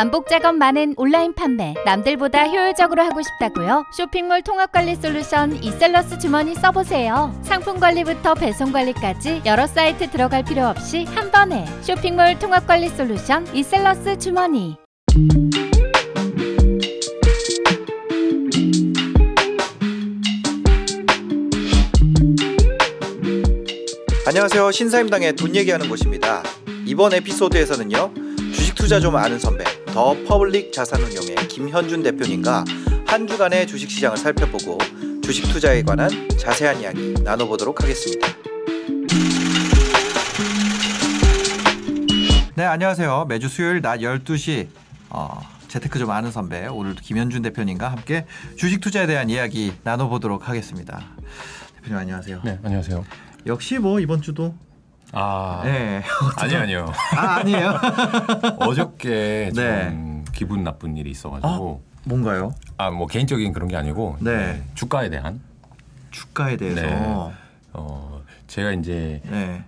반복 작업 많은 온라인 판매 남들보다 효율적으로 하고 싶다고요? 쇼핑몰 통합 관리 솔루션 이셀러스 주머니 써보세요. 상품 관리부터 배송 관리까지 여러 사이트 들어갈 필요 없이 한 번에 쇼핑몰 통합 관리 솔루션 이셀러스 주머니. 안녕하세요. 신사임당의 돈 얘기하는 곳입니다. 이번 에피소드에서는요. 주식 투자 좀 아는 선배, 더 퍼블릭 자산운용의 김현준 대표님과 한 주간의 주식 시장을 살펴보고 주식 투자에 관한 자세한 이야기 나눠보도록 하겠습니다. 네, 안녕하세요. 매주 수요일 낮 12시 어, 재테크 좀 아는 선배 오늘도 김현준 대표님과 함께 주식 투자에 대한 이야기 나눠보도록 하겠습니다. 대표님 안녕하세요. 네, 안녕하세요. 역시 뭐 이번 주도 아, 네. 아니 아니요. 아 아니에요. 어저께 좀 네. 기분 나쁜 일이 있어가지고 뭔가요? 아 뭐 개인적인 그런 게 아니고 네. 주가에 대한 주가에 대해서 네. 어 제가 이제 네.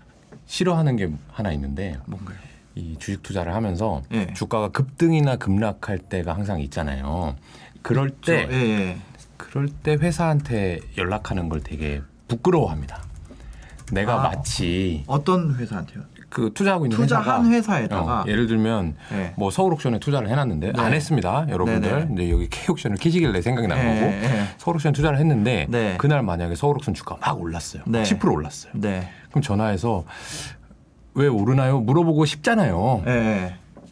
싫어하는 게 하나 있는데 뭔가요? 이 주식 투자를 하면서 예. 주가가 급등이나 급락할 때가 항상 있잖아요. 그럴 때 저, 예, 예. 그럴 때 회사한테 연락하는 걸 되게 부끄러워합니다. 내가 아. 마치 어떤 회사한테요? 그 투자하고 있는 회사가 투자한 회사에다가 어, 예를 들면 예. 뭐 서울 옥션에 투자를 해놨는데 네. 안 했습니다, 여러분들. 네네. 근데 여기 K옥션을 키시길래 생각이 난 예, 거고 예. 서울 옥션 투자를 했는데 네. 그날 만약에 서울 옥션 주가 막 올랐어요, 네. 10% 올랐어요. 네. 그럼 전화해서 왜 오르나요? 물어보고 싶잖아요.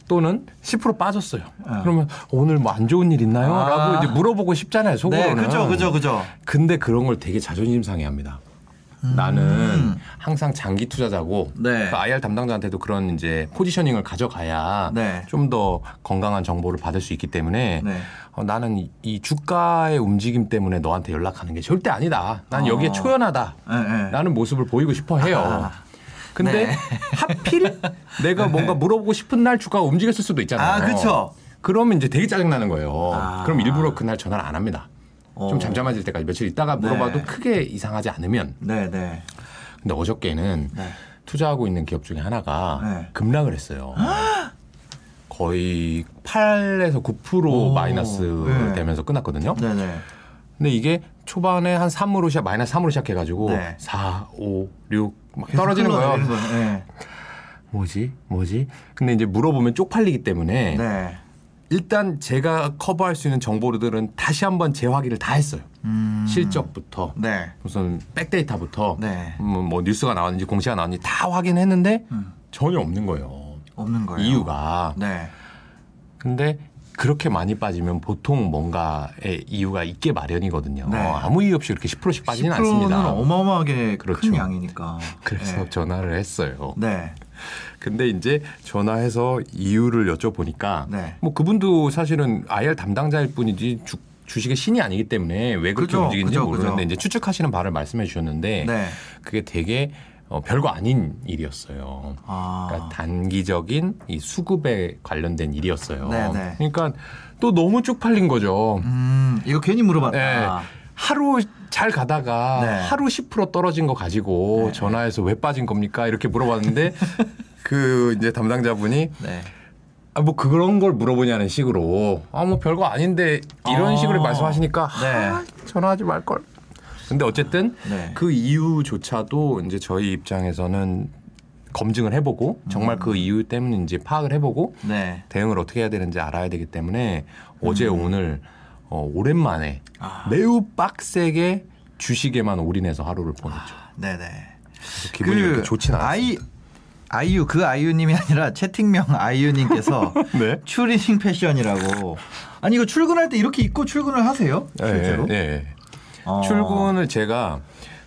또는 10% 빠졌어요. 아. 그러면 오늘 뭐 안 좋은 일 있나요? 아. 라고 이제 물어보고 싶잖아요, 네, 속으로는. 그죠, 그죠, 그죠. 근데 그런 걸 되게 자존심 상해합니다. 나는 항상 장기 투자자고 음. 네. 그 IR 담당자한테도 그런 이제 포지셔닝을 가져가야 네. 좀더 건강한 정보를 받을 수 있기 때문에 네. 어, 나는 이- 이 주가의 움직임 때문에 너한테 연락하는 게 절대 아니다. 난 어. 여기에 초연하다. 예, 예. 라는 모습을 보이고 싶어 해요. 아. 근데 네. 하필 내가 뭔가 물어보고 싶은 날 주가가 움직였을 수도 있잖아요. 아, 그쵸. 그러면 이제 되게 짜증나는 거예요. 아. 그럼 일부러 그날 전화를 안 합니다. 좀 어. 잠잠해질 때까지 며칠 있다가 물어봐도 네. 크게 이상하지 않으면 네, 네. 근데 어저께는 네. 투자하고 있는 기업 중에 하나가 네. 급락을 했어요. 거의 8에서 9% 오. 마이너스 네. 되면서 끝났거든요. 네, 네. 근데 이게 초반에 한 3으로 시작, 마이너스 3으로 시작해가지고 네. 4, 5, 6막 계속 떨어지는 거예요. 거예요. 예. 뭐지? 뭐지? 근데 이제 물어보면 쪽팔리기 때문에 네. 일단 제가 커버할 수 있는 정보들은 다시 한번 재확인을 다 했어요. 음. 실적부터 네. 무슨 백데이터부터 네. 뭐, 뭐 뉴스가 나왔는지 공시가 나왔는지 다 확인했는데 음. 전혀 없는 거예요. 없는 거예요. 이유가. 네. 근데 그렇게 많이 빠지면 보통 뭔가의 이유가 있게 마련이거든요. 네. 아무 이유 없이 이렇게 10%씩 빠지는 10%는 않습니다. 어마어마하게 그렇죠. 큰 양이니까. 그래서 네. 전화를 했어요. 네. 근데 이제 전화해서 이유를 여쭤보니까 네. 뭐 그분도 사실은 IR 담당자일 뿐이지 주, 주식의 신이 아니기 때문에 왜 그렇게 그죠, 움직이는지 그죠, 모르는데 그죠. 이제 추측하시는 바를 말씀해 주셨는데 네. 그게 되게 어, 별거 아닌 일이었어요. 아. 그러니까 단기적인 이 수급에 관련된 일이었어요. 네, 네. 그러니까 또 너무 쪽팔린 거죠. 음, 이거 괜히 물어봤다. 네. 하루 잘 가다가 네. 하루 10% 떨어진 거 가지고 네. 전화해서 왜 빠진 겁니까? 이렇게 물어봤는데 그 이제 담당자분이 네. 아, 뭐 그런 걸 물어보냐는 식으로 아 뭐 별거 아닌데 이런 어. 식으로 말씀하시니까 네. 아, 전화하지 말 걸. 근데 어쨌든 네. 그 이유조차도 이제 저희 입장에서는 검증을 해보고 정말 그 이유 때문인지 파악을 해보고 네. 대응을 어떻게 해야 되는지 알아야 되기 때문에 어제 오늘 어, 오랜만에 음. 아. 매우 빡세게 주식에만 올인해서 하루를 보냈죠. 네네. 기분이 그렇게 좋진 않았어요. 아이 아이유 그 아이유님이 아니라 채팅명 아이유님께서 네. 추리닝 패션이라고. 아니 이거 출근할 때 이렇게 입고 출근을 하세요? 실제로? 예, 예. 어. 출근을 제가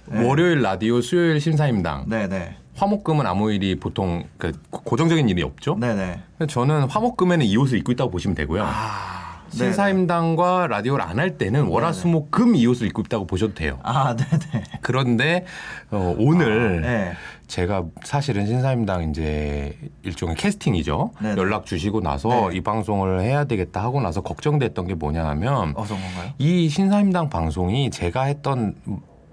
월요일 라디오, 수요일 심사임당, 네네. 화목금은 아무 일이 보통 그 고정적인 일이 없죠. 네네. 저는 화목금에는 이 옷을 입고 있다고 보시면 되고요. 아, 신사임당과 라디오를 안 할 때는 월화수목금 이 옷을 입고 있다고 보셔도 돼요. 아, 네네. 그런데 어, 오늘 네. 제가 사실은 신사임당 이제 일종의 캐스팅이죠. 네네. 연락 주시고 나서 네. 이 방송을 해야 되겠다 하고 나서 걱정됐던 게 뭐냐면 건가요? 이 신사임당 방송이 제가 했던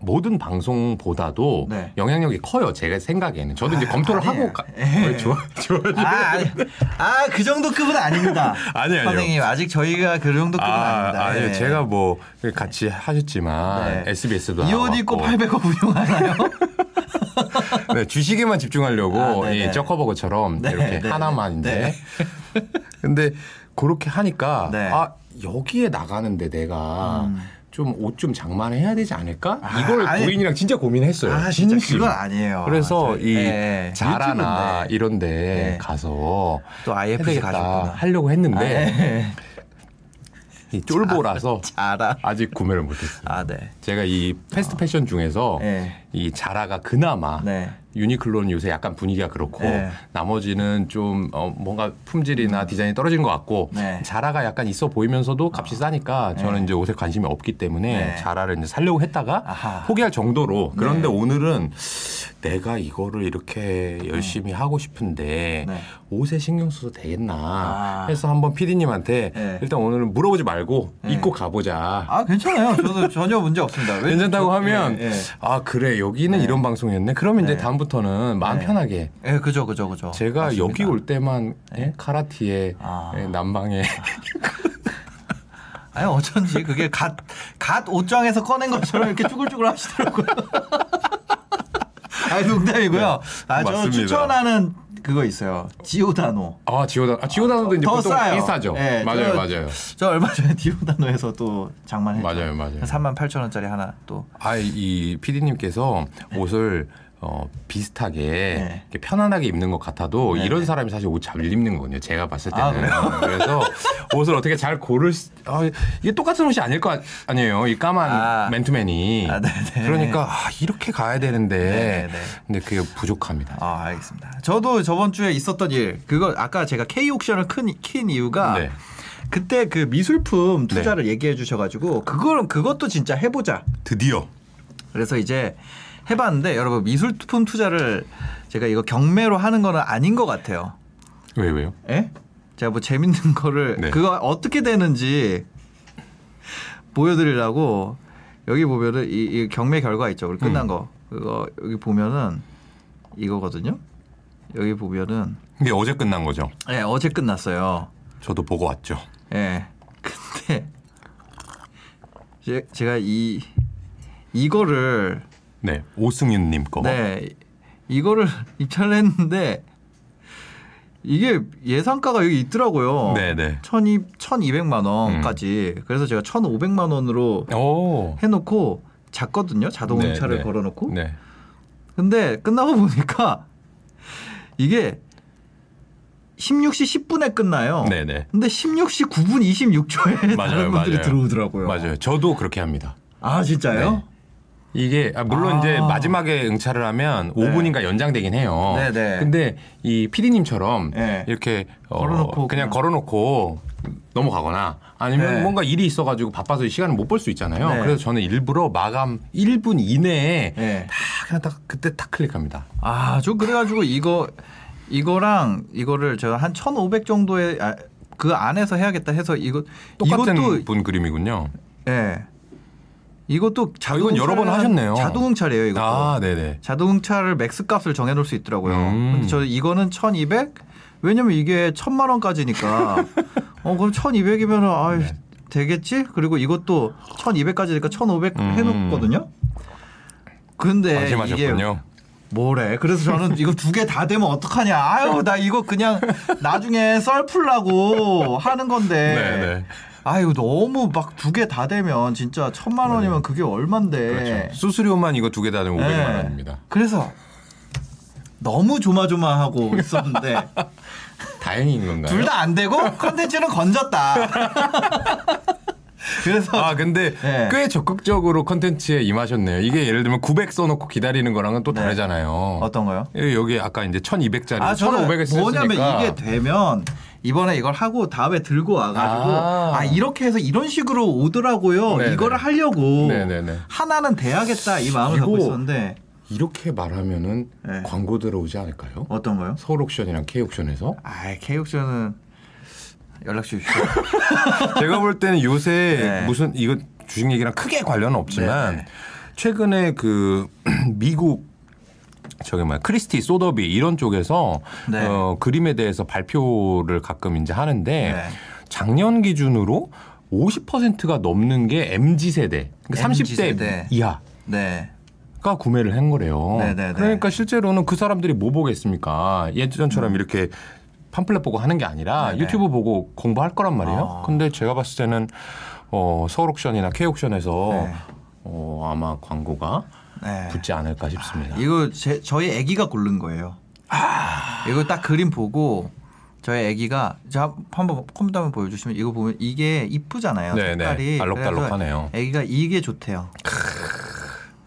모든 방송보다도 네. 영향력이 커요. 제가 생각에는. 저도 이제 검토를 아니에요. 하고 가, 예. 어, 좋아 좋아. 아, 아니, 아, 그 정도 급은 아닙니다. 아니에요, 아니에요. 선생님, 아직 저희가 그 정도 급은 아, 닙니다 아, 니 예. 제가 뭐 같이 하셨지만 네. SBS도 이옷 입고 800억 운용하나요? 네, 주식에만 집중하려고 아, 네네. 이 저커버거처럼 네, 이렇게 네, 하나만인데. 근데 그렇게 하니까 네. 아 여기에 나가는데 내가 음. 좀옷좀 장만해야 되지 않을까? 아, 이걸 아니. 부인이랑 진짜 고민했어요. 아, 진짜 진심. 그건 아니에요. 그래서 저희- 이 예, 자라나 유튜브인데. 이런데 네. 가서 또 IFC 되겠다 가셨구나. 하려고 했는데 아, 예. 이 쫄보라서 자라. 아직 구매를 못했어요. 아, 네. 제가 이 패스트 패션 중에서 네. 이 자라가 그나마 네. 유니클로는 요새 약간 분위기가 그렇고 네. 나머지는 좀 어, 뭔가 품질이나 디자인이 떨어진 것 같고 네. 자라가 약간 있어 보이면서도 값이 싸니까 저는 이제 옷에 관심이 없기 때문에 네. 자라를 이제 살려고 했다가 아하. 포기할 정도로 그런데 네. 오늘은 내가 이거를 이렇게 열심히 하고 싶은데 네. 옷에 신경 써도 되겠나 아. 해서 한번 PD님한테 네. 일단 오늘은 물어보지 말고 네. 입고 가보자. 아, 괜찮아요. 저도 전혀 문제 없습니다. 왜- 괜찮다고 저- 하면. 아 그래 여기는 네. 이런 방송이었네. 그러면 이제 네. 다음부터는 마음 네. 편하게 예, 그죠, 그죠, 그죠. 제가 맞습니다. 여기 올 때만 예? 카라티에 아. 예, 난방에 아니 어쩐지 그게 갓, 갓 옷장에서 꺼낸 것처럼 이렇게 쭈글쭈글 하시더라고요. 아니 농담이고요. 아, 저 네. 맞습니다. 추천하는 그거 있어요. 지오다노. 아 지오다 아 지오다도 이제 더 보통 싸요. 비싸죠. 예, 맞아요, 저- 맞아요. 저 얼마 전에 디오다노에서 또 장만했죠. 맞아요, 맞아요. 3만 8천 원짜리 하나 또. 아이 PD님께서 옷을 어, 비슷하게 네. 이렇게 편안하게 입는 것 같아도 네, 이런 네. 사람이 사실 옷 잘 입는 거거든요. 제가 봤을 아, 때는. 그래서 옷을 어떻게 잘 고를 수, 아, 이게 똑같은 옷이 아닐 거 아- 아니에요. 이 까만 아. 맨투맨이. 아, 네네. 그러니까 아, 이렇게 가야 되는데 네네. 근데 그게 부족합니다. 아 알겠습니다. 저도 저번 주에 있었던 일 그거 아까 제가 K 옥션을 큰, 킨 이유가 네. 그때 그 미술품 투자를 얘기해 주셔가지고 그걸 그것도 진짜 해보자. 드디어 그래서 이제 해봤는데 여러분 미술품 투자를 제가 이거 경매로 하는 거는 아닌 것 같아요. 왜 왜요? 예? 제가 뭐 재밌는 거를 네. 그거 어떻게 되는지 보여드리려고 여기 보면은 이, 이 경매 결과 있죠. 우리 끝난 음. 거 그거 여기 보면은 이거거든요. 여기 보면은 이게 어제 끝난 거죠. 예 어제 끝났어요. 저도 보고 왔죠. 예. 근데 제, 제가 이 이거를 네, 오승윤님 거. 네 이거를 입찰을 했는데 이게 예상가가 여기 있더라고요. 네, 네. 1200, 1200만 원까지. 그래서 제가 1500만 원으로 오. 해놓고 잤거든요. 자동 네, 응차를 네. 걸어놓고. 네. 근데 끝나고 보니까 이게 16시 10분에 끝나요. 네, 네. 근데 16시 9분 26초에 맞아요, 다른 분들이 맞아요. 들어오더라고요. 맞아요. 저도 그렇게 합니다. 아 진짜요? 네. 이게 아, 물론 아. 이제 마지막에 응찰을 하면 5분인가 연장되긴 해요. 네, 네. 근데 이 PD님처럼 네. 이렇게 어, 걸어놓고 그냥 그냥. 걸어놓고 넘어가거나 아니면 네. 뭔가 일이 있어가지고 바빠서 시간을 못 볼 수 있잖아요. 네. 그래서 저는 일부러 마감 1분 이내에 네. 다 그냥 딱 그때 딱 클릭합니다. 아, 저 그래가지고 이거 이거랑 이거를 제가 한 1,500 정도의 아, 그 안에서 해야겠다 해서 이거 똑같은 이것도 분 그림이군요. 예. 이것도 아, 이건 여러 번 하셨네요. 자동응찰이에요, 이것도. 아, 네네. 자동응찰을 max 값을 정해놓을 수 있더라고요. 음. 근데 저 이거는 1,200? 왜냐면 이게 1,000만 원까지니까. 어, 그럼 1,200이면 아, 네. 되겠지? 그리고 이것도 1,200까지니까 1,500 음. 해놓거든요. 근데 이게. 뭐래? 그래서 저는 이거 두 개 다 되면 어떡하냐? 아유, 나 이거 그냥 나중에 썰 풀라고 하는 건데. 네네. 아유, 너무 막 두 개 다 되면 진짜 천만 원이면 그게 얼만데. 그렇죠. 수수료만 이거 두 개 다 되면 500만 네. 원입니다. 그래서 너무 조마조마하고 있었는데 다행인 건가요? 둘 다 안 되고 컨텐츠는 건졌다. 그래서 아 근데 네. 꽤 적극적으로 컨텐츠에 임하셨네요. 이게 예를 들면 900 써놓고 기다리는 거랑은 또 네. 다르잖아요. 어떤 거요? 여기 아까 이제 1200짜리 아, 저는 1500에 쓰니까 뭐냐면 이게 되면 이번에 이걸 하고 다음에 들고 와가지고 아. 아, 이렇게 해서 이런 식으로 오더라고요. 네네. 이거를 하려고 네네네. 하나는 돼야겠다 이 마음을 갖고 있었는데 이렇게 말하면은 네. 광고 들어오지 않을까요? 어떤 거요? 서울 옥션이랑 K 옥션에서 아, 케이옥션은 연락 주십시오. 제가 볼 때는 요새 네. 무슨 이거 주식 얘기랑 크게 관련은 없지만 네네. 최근에 그 미국 저기 뭐야 크리스티 소더비 이런 쪽에서 네. 어, 그림에 대해서 발표를 가끔 이제 하는데 네. 작년 기준으로 50%가 넘는 게 MZ 세대, 그러니까 MZ 30대 세대. 이하가 네. 구매를 한 거래요. 네, 네, 네. 그러니까 실제로는 그 사람들이 뭐 보겠습니까? 예전처럼 이렇게 팜플렛 보고 하는 게 아니라 음. 네, 네. 유튜브 보고 공부할 거란 말이에요. 아. 근데 제가 봤을 때는 어, 서울 옥션이나 K 옥션에서 네. 어, 아마 광고가 네. 붙지 않을까 싶습니다. 이거 제, 저희 아기가 고른 거예요. 이거 딱 그림 보고 저희 아기가 자 한번 컴퓨터 한번 보여주시면 이거 보면 이게 이쁘잖아요. 네, 네. 색깔이 알록달록하네요. 아기가 이게 좋대요.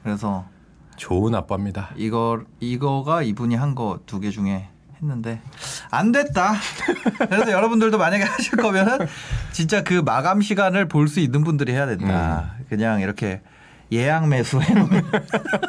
그래서 좋은 아빠입니다. 이거 이거가 이분이 한 거 두 개 중에 했는데 안 됐다. 그래서 여러분들도 만약에 하실 거면은 진짜 그 마감 시간을 볼 수 있는 분들이 해야 된다. 음. 그냥 이렇게 예약 매수 해놓으면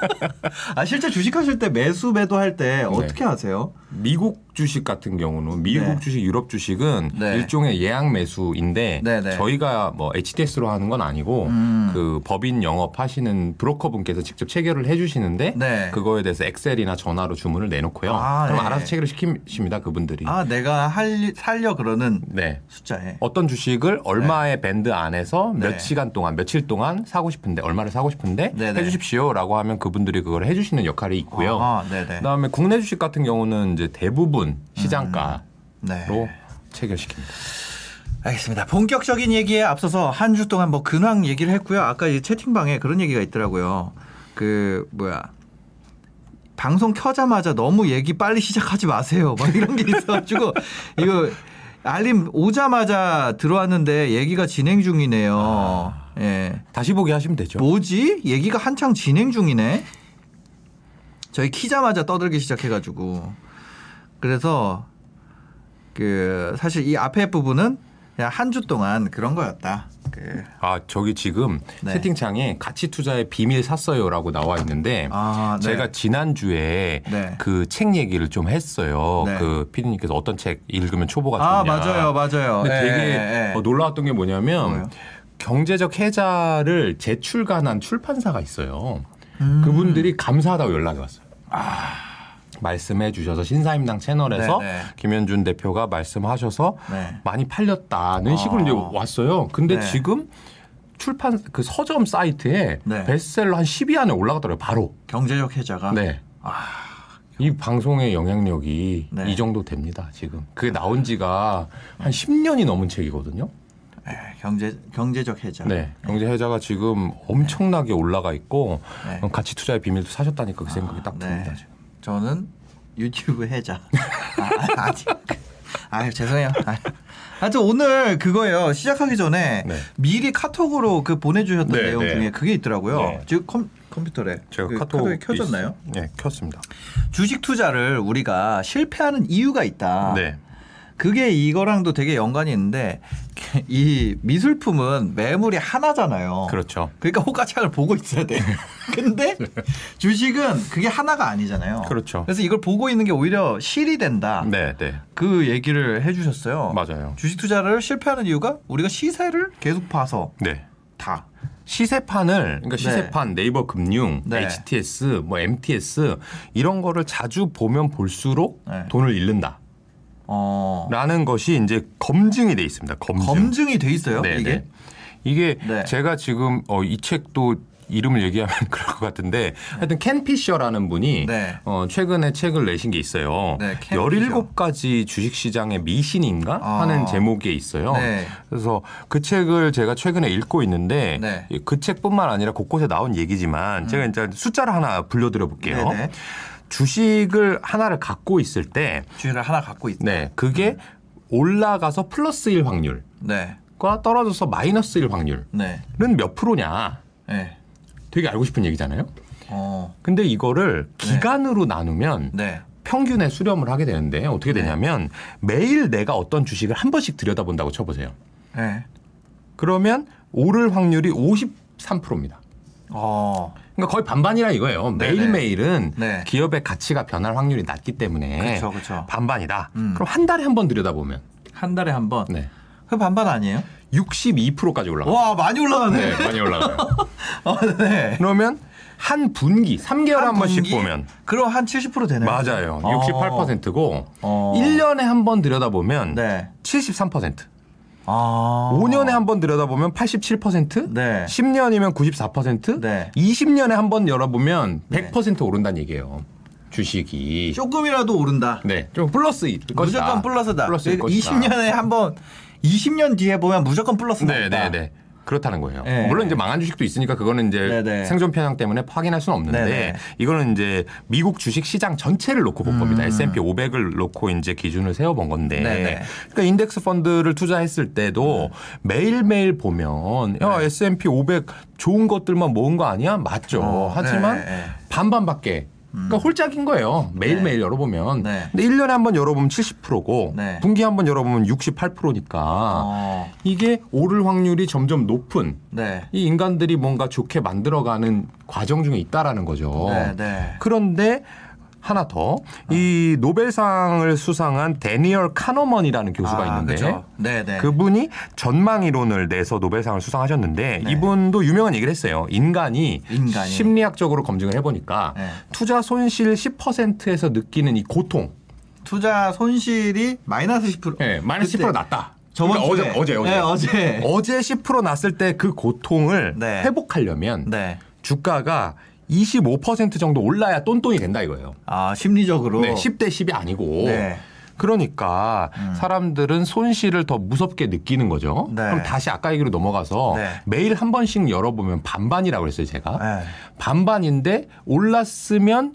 아 실제 주식하실 때 매수 매도할 때 네. 어떻게 하세요? 미국 주식 같은 경우는 미국 네. 주식, 유럽 주식은 네. 일종의 예약 매수인데 네, 네. 저희가 뭐 HTS로 하는 건 아니고 음. 그 법인 영업하시는 브로커 분께서 직접 체결을 해주시는데 네. 그거에 대해서 엑셀이나 전화로 주문을 내놓고요. 아, 그럼 네. 알아서 체결을 시킵니다 그분들이. 아 내가 할 살려 그러는 네. 숫자에 어떤 주식을 얼마의 밴드 안에서 몇 네. 시간 동안 며칠 동안 사고 싶은데 얼마를 사고 싶은데 네네. 해주십시오라고 하면 그분들이 그걸 해주시는 역할이 있고요. 아. 그다음에 국내 주식 같은 경우는 이제 대부분 시장가로 네. 체결시킵니다. 알겠습니다. 본격적인 얘기에 앞서서 한 주 동안 뭐 근황 얘기를 했고요. 아까 이 채팅방에 그런 얘기가 있더라고요. 그 뭐야 방송 켜자마자 너무 얘기 빨리 시작하지 마세요. 막 이런 게 있어가지고 이거 알림 오자마자 들어왔는데 얘기가 진행 중이네요. 예. 다시 보기 하시면 되죠. 뭐지? 얘기가 한창 진행 중이네. 저희 키자마자 떠들기 시작해가지고 그래서 그 사실 이 앞에 부분은 그냥 한 주 동안 그런 거였다. 그 아 저기 지금 네. 채팅창에 가치 투자의 비밀 샀어요라고 나와 있는데 아, 네. 제가 지난 주에 네. 그책 얘기를 좀 했어요. 네. 그 피디님께서 어떤 책 읽으면 초보가 아 좋냐. 맞아요, 맞아요. 근데 예, 되게 예, 예. 어, 놀라웠던 게 뭐냐면 뭐예요? 경제적 해자를 재출간한 출판사가 있어요. 음. 그분들이 감사하다고 연락이 왔어요. 말씀해 주셔서 신사임당 채널에서 아. 네, 네. 김현준 대표가 말씀하셔서 네. 많이 팔렸다는 아. 식으로 이제 왔어요. 근데 네. 지금 출판 그 서점 사이트에 네. 베스트셀러 한 10위 안에 올라가더라고요. 바로. 경제적 해자가 네. 아, 이 방송의 영향력이 네. 이 정도 됩니다. 지금 그게 나온 지가 한 10년이 넘은 책이거든요. 예, 경제 경제적 해자. 네, 경제 해자가 지금 엄청나게 올라가 있고 네. 어, 가치 투자의 비밀도 사셨다니까 그 생각이 딱 네. 듭니다. 지금. 저는 유튜브 해자. 아, 아직. 아유 죄송해요. 아, 하여튼 오늘 그거예요. 시작하기 전에 네. 미리 카톡으로 그 보내주셨던 네, 내용 네. 중에 그게 있더라고요. 네. 지금 컴, 컴퓨터에 제가 그 카톡 카톡 이 켜졌나요? 있- 네, 켰습니다. 주식 투자를 우리가 실패하는 이유가 있다. 네, 그게 이거랑도 되게 연관이 있는데 이 미술품은 매물이 하나잖아요. 그렇죠. 그러니까 호가창을 보고 있어야 돼. 근데 주식은 그게 하나가 아니잖아요. 그렇죠. 그래서 이걸 보고 있는 게 오히려 실이 된다. 네, 네, 그 얘기를 해주셨어요. 맞아요. 주식 투자를 실패하는 이유가 우리가 시세를 계속 봐서 네. 다. 시세판을 그러니까 시세판 네 이버 금융, 네. HTS, 뭐 MTS 이런 거를 자주 보면 볼수록 네. 돈을 잃는다 라는 어. 것이 이제 검증이 돼 있습니다. 검증. 검증이 돼 있어요. 네, 이게. 네. 이게 네. 제가 지금 어, 이 책도 이름을 얘기하면 그럴 것 같은데 하여튼 켄 피셔라는 분이 네. 어, 최근에 책을 내신 게 있어요. 네, 켄 17가지 주식시장의 미신인가 아. 하는 제목에 있어요. 네. 그래서 그 책을 제가 최근에 읽고 있는데 네. 음. 그 책뿐만 아니라 곳곳에 나온 얘기지만 제가 이제 숫자를 하나 불려드려 볼게요. 주식을 하나를 갖고 있을 때 주식을 하나 갖고 있다. 네, 그게 올라가서 플러스일 확률과 네. 떨어져서 마이너스일 확률은 네. 몇 프로냐 네. 되게 알고 싶은 얘기잖아요. 어. 근데 이거를 기간으로 나누면 네. 평균에 수렴을 하게 되는데 어떻게 되냐면 매일 내가 어떤 주식을 한 번씩 들여다본다고 쳐보세요. 네. 그러면 오를 확률이 53%입니다. 어. 그러니까 거의 반반이라 이거예요. 매일매일은 네. 기업의 가치가 변할 확률이 낮기 때문에 그렇죠, 그렇죠. 반반이다. 음. 그럼 한 달에 한 번 들여다보면 한 달에 한 번. 네. 그 반반 아니에요? 62%까지 올라가요. 와 많이 올라가네. 네, 많이 올라가요. 어, 네. 그러면 한 분기 3개월에 한, 한 번씩 분기? 보면 그럼 한 70% 되네요. 맞아요. 어. 68%고 어. 1년에 한 번 들여다보면 네. 73%. 아. 5년에 한 번 들여다보면 87%, 네. 10년이면 94%, 네. 20년에 한 번 열어보면 네. 100% 오른다는 얘기예요. 주식이. 조금이라도 오른다. 네, 좀 플러스 일 것이다. 무조건 플러스다. 것이다. 20년에 한 번 20년 뒤에 보면 무조건 플러스다. 네, 네, 네. 그렇다는 거예요. 네. 물론 이제 망한 주식도 있으니까 그거는 이제 네, 네. 생존 편향 때문에 확인할 수는 없는데 네, 네. 이거는 이제 미국 주식 시장 전체를 놓고 본 겁니다. 음. S&P 500을 놓고 이제 기준을 세워 본 건데. 네, 네. 그러니까 인덱스 펀드를 투자했을 때도 매일매일 보면 야, 네. S&P 500 좋은 것들만 모은 거 아니야? 맞죠. 어, 하지만. 반반밖에 그러니까 홀짝인 거예요. 매일매일 열어보면. 네. 근데 1년에 한 번 열어보면 70%고 네. 분기 한 번 열어보면 68%니까 어. 이게 오를 확률이 점점 높은 네. 이 인간들이 뭔가 좋게 만들어가는 과정 중에 있다라는 거죠. 네, 네. 그런데 하나 더, 이 노벨상을 수상한 데니얼 카너먼이라는 교수가 아, 있는데 그죠? 네, 네. 그분이 전망 이론을 내서 노벨상을 수상하셨는데 네. 이분도 유명한 얘기를 했어요. 인간이, 인간이. 심리학적으로 검증을 해보니까 네. 투자 손실 10%에서 느끼는 이 고통, 투자 손실이 마이너스 10%. 예, 마이너스 그때 10% 났다. 저번 그러니까 주에. 어제 어제 어제 네, 어제. 어제 10% 났을 때 그 고통을 네. 회복하려면 네. 주가가 25% 정도 올라야 똔똔이 된다 이거예요. 아, 심리적으로. 네, 10대 10이 아니고. 네. 그러니까 사람들은 손실을 더 무섭게 느끼는 거죠. 네. 그럼 다시 아까 얘기로 넘어가서 네. 매일 한 번씩 열어보면 반반이라고 그랬어요, 제가. 네. 반반인데 올랐으면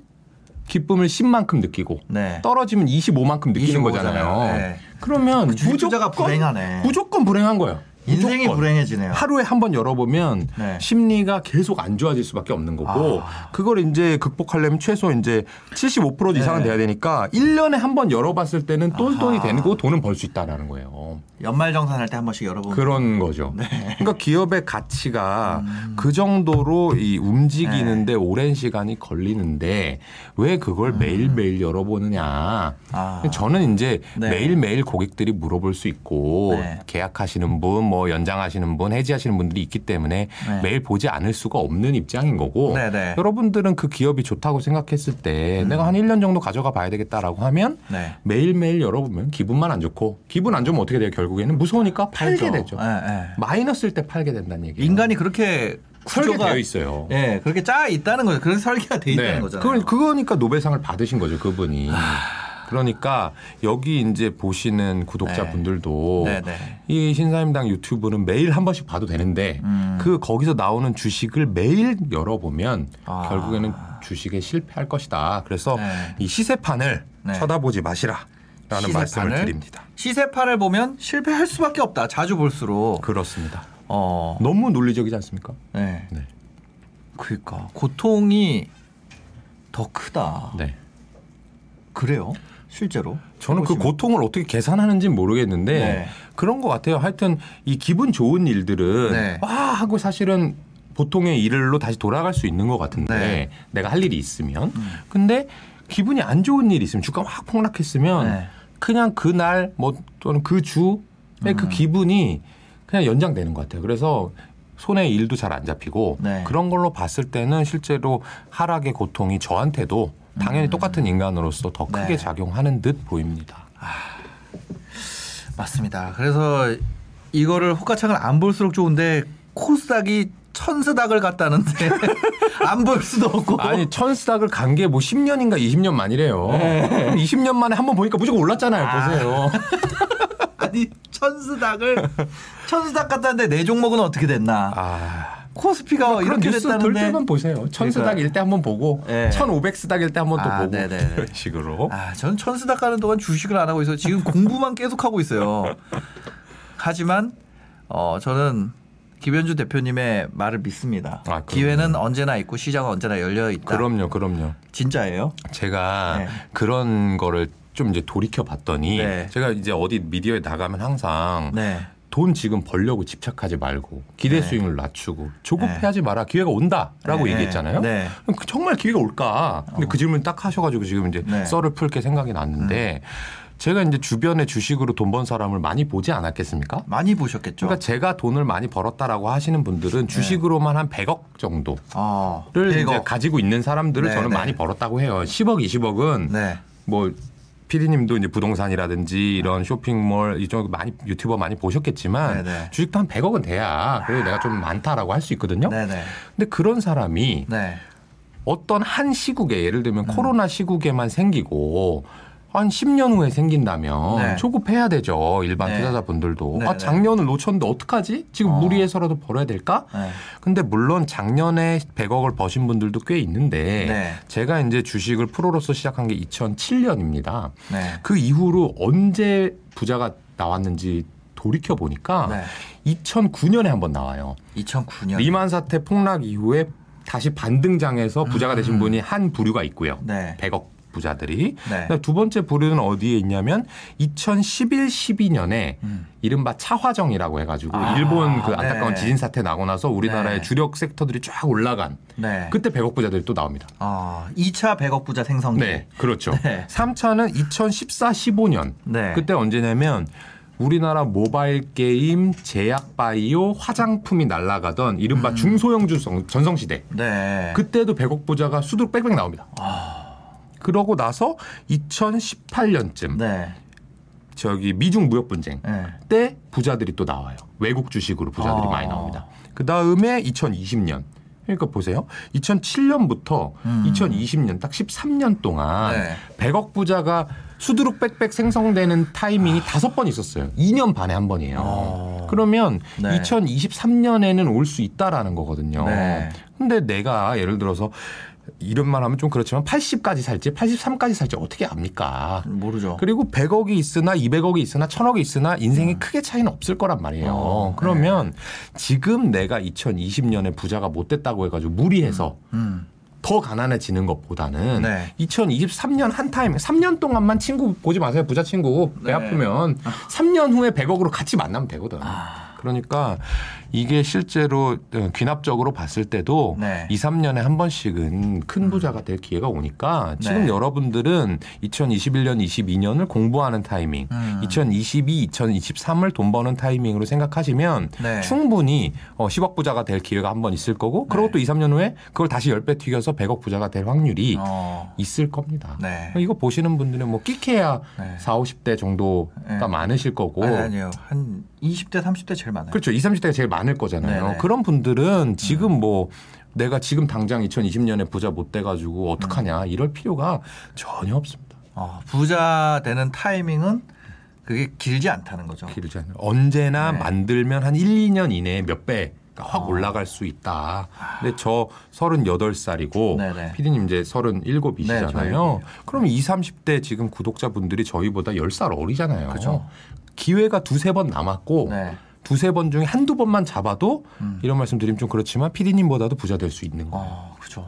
기쁨을 10만큼 느끼고 네. 떨어지면 25만큼 느끼는 25 거잖아요. 잖아요. 네. 그러면 주식투자가 무조건 불행하네. 무조건 불행한 거예요. 인생이. 불행해지네요. 하루에 한 번 열어보면 네. 심리가 계속 안 좋아질 수밖에 없는 거고 아. 그걸 이제 극복하려면 최소 이제 75% 이상은 네. 돼야 되니까 1년에 한 번 열어봤을 때는 똔똔이 아하. 되고 돈은 벌 수 있다라는 거예요. 연말 정산할 때 한 번씩 열어보면. 그런 거죠. 네. 그러니까 기업의 가치가 음. 그 정도로 이 움직이는데 오랜 시간이 걸리는데 왜 그걸 매일 매일 열어보느냐. 음. 아. 저는 이제 네. 매일 매일 고객들이 물어볼 수 있고 네. 계약하시는 분, 뭐 연장하시는 분, 해지하시는 분들이 있기 때문에 네. 매일 보지 않을 수가 없는 입장인 거고 네, 네. 여러분들은 그 기업이 좋다고 생각했을 때 내가 한 1년 정도 가져가 봐야 되겠다라고 하면 네. 매일 매일 열어보면 기분만 안 좋고 기분 안 좋으면 어떻게 돼요 결국 에는 무서우니까 팔게 되죠. 네, 네. 마이너스일 때 팔게 된다는 얘기예요. 인간이 그렇게 설계되어 있어요. 예, 그렇게 짜 있다는 거죠. 그래서 설계가 돼 있다는 거잖아요. 그, 그거니까 노벨상을 받으신 거죠, 그분이. 그러니까 여기 이제 보시는 구독자분들도 네, 네. 이 신사임당 유튜브는 매일 한 번씩 봐도 되는데 음. 그 거기서 나오는 주식을 매일 열어보면 아. 결국에는 주식에 실패할 것이다. 그래서 네. 이 시세판을 네. 쳐다보지 마시라라는 말씀을 시세판을? 드립니다. 시세판을 보면 실패할 수밖에 없다. 자주 볼수록. 그렇습니다. 어. 너무 논리적이지 않습니까? 네. 네. 그러니까 고통이 더 크다. 네. 그래요? 실제로? 저는 그 해보시면. 고통을 어떻게 계산하는지 모르겠는데 네. 그런 것 같아요. 하여튼 이 기분 좋은 일들은 네. 와 하고 사실은 보통의 일로 다시 돌아갈 수 있는 것 같은데 네. 내가 할 일이 있으면 음. 근데 기분이 안 좋은 일이 있으면 주가 확 폭락했으면 네. 그냥 그날 뭐 또는 그 주의 그 음. 기분이 그냥 연장되는 것 같아요. 그래서 손에 일도 잘 안 잡히고 네. 그런 걸로 봤을 때는 실제로 하락의 고통이 저한테도 당연히 똑같은 인간으로서 더 크게 음. 네. 작용하는 듯 보입니다. 맞습니다. 그래서 이거를 호가창을 안 볼수록 좋은데 코스닥이 천스닥을 갔다는데 안 볼 수도 없고. 아니 천스닥을 간 게 뭐 10년인가 20년 만이래요. 네. 20년 만에 한 번 보니까 무조건 올랐잖아요. 아. 보세요. 아니 천스닥을 천스닥 갔다는데 내 종목은 어떻게 됐나? 아. 코스피가 그런 이렇게 뉴스 돌 됐다는데. 때만 보세요. 천스닥일 때 한번 보고, 네. 1500스닥일 때 한번 또 아, 보고 네네네. 이런 식으로. 아, 저는 천스닥 가는 동안 주식을 안 하고 있어요. 지금 공부만 계속 하고 있어요. 하지만 어 저는 김현주 대표님의 말을 믿습니다. 아. 기회는 언제나 있고 시장은 언제나 열려 있다. 그럼요, 그럼요. 진짜예요? 제가 네. 그런 거를 좀 이제 돌이켜 봤더니 네. 제가 이제 어디 미디어에 나가면 항상 네. 돈 지금 벌려고 집착하지 말고 기대 네. 수익률 낮추고 조급해하지 마라 기회가 온다라고 네. 얘기했잖아요. 네. 그럼 그 정말 기회가 올까? 근데 그 질문 딱 하셔가지고 지금 이제 네. 썰을 풀게 생각이 났는데 제가 이제 주변에 주식으로 돈 번 사람을 많이 보지 않았겠습니까? 많이 보셨겠죠. 그러니까 제가 돈을 많이 벌었다라고 하시는 분들은 주식으로만 한 100억 정도를 아, 이제 100억. 가지고 있는 사람들을 네, 저는 네. 많이 벌었다고 해요. 10억, 20억은 네. 뭐 피디님도 이제 부동산이라든지 이런 쇼핑몰 이쪽 많이 유튜버 많이 보셨겠지만 네네. 주식도 한 100억은 돼야 그래도 내가 좀 많다라고 할 수 있거든요. 네네. 근데 그런 사람이 네. 어떤 한 시국에 예를 들면 음. 코로나 시국에만 생기고 한 10년 후에 생긴다면 네. 조급해야 되죠. 일반 네. 투자자분들도. 네, 아, 네. 작년을 놓쳤는데 어떡하지? 지금 어. 무리해서라도 벌어야 될까? 네. 근데 물론 작년에 100억을 버신 분들도 꽤 있는데 네. 제가 이제 주식을 프로로서 시작한 게 2007년입니다. 네. 그 이후로 언제 부자가 나왔는지 돌이켜 보니까 네. 2009년에 한번 나와요. 2009년. 리만 사태 폭락 이후에 다시 반등장에서 부자가 되신 음. 분이 한 부류가 있고요. 네. 100억 부자들이. 네. 두 번째 부류는 어디에 있냐면 2011, 12년에 음. 이른바 차화정이라고 해가지고 아, 일본 그 안타까운 네. 지진 사태 나고 나서 우리나라의 네. 주력 섹터들이 쫙 올라간 네. 그때 100억 부자들이 또 나옵니다. 아, 2차 100억 부자 생성기. 네, 그렇죠. 네. 3차는 2014, 15년. 네. 그때 언제냐면 우리나라 모바일 게임, 제약 바이오, 화장품이 날아가던 음. 이른바 중소형 주성 전성 시대. 네. 그때도 100억 부자가 수두룩 빽빽 나옵니다. 그러고 나서 2018년쯤 네. 저기 미중 무역 분쟁 네. 때 부자들이 또 나와요. 외국 주식으로 부자들이 아. 많이 나옵니다. 그 다음에 2020년. 그러니까 보세요. 2007년부터 음. 2020년 딱 13년 동안 네. 100억 부자가 수두룩 빽빽 생성되는 타이밍이 다섯 번 있었어요. 2년 반에 한 번이에요. 어. 그러면 네. 2023년에는 올 수 있다라는 거거든요. 네. 근데 내가 예를 들어서 이런 말 하면 좀 그렇지만 80까지 살지 83까지 살지 어떻게 압니까? 모르죠. 그리고 100억이 있으나 200억이 있으나 1000억이 있으나 인생에 크게 차이는 없을 거란 말이에요. 음. 어, 그러면 지금 내가 2020년에 부자가 못 됐다고 해가지고 무리해서 음. 더 가난해지는 것보다는 네. 2023년 한 타임 3년 동안만 친구 보지 마세요. 부자 친구 배 네. 아프면 3년 후에 100억으로 같이 만나면 되거든. 아. 그러니까 이게 실제로 귀납적으로 봤을 때도 네. 2, 3년에 한 번씩은 큰 부자가 될 기회가 오니까 지금 네. 여러분들은 2021년, 22년을 공부하는 타이밍, 음. 2022, 2023을 돈 버는 타이밍으로 생각하시면 네. 충분히 어, 10억 부자가 될 기회가 한 번 있을 거고 그리고 네. 또 2, 3년 후에 그걸 다시 10배 튀겨서 100억 부자가 될 확률이 어. 있을 겁니다. 네. 이거 보시는 분들은 뭐 끼케야 네. 4, 50대 정도가 네. 많으실 거고 아니, 아니요. 한 20대, 30대 제일 많아요. 그렇죠. 20, 30대가 제일 많을 거잖아요. 네네. 그런 분들은 지금 뭐 내가 지금 당장 2020년에 부자 못 돼가지고 어떡하냐 이럴 필요가 전혀 없습니다. 어, 부자 되는 타이밍은 그게 길지 않다는 거죠. 길지 않아요. 언제나 네. 만들면 한 1, 2년 이내에 몇 배가 확 어. 올라갈 수 있다. 근데 저 38살이고 네네. 피디님 이제 네, 저희 37이시잖아요. 그럼 20, 30대 지금 구독자분들이 저희보다 10살 어리잖아요. 그죠. 기회가 두세 번 남았고 네. 두세 번 중에 한두 번만 잡아도 음. 이런 말씀 드리면 좀 그렇지만 피디님보다도 부자 될 수 있는 거예요. 어, 그죠.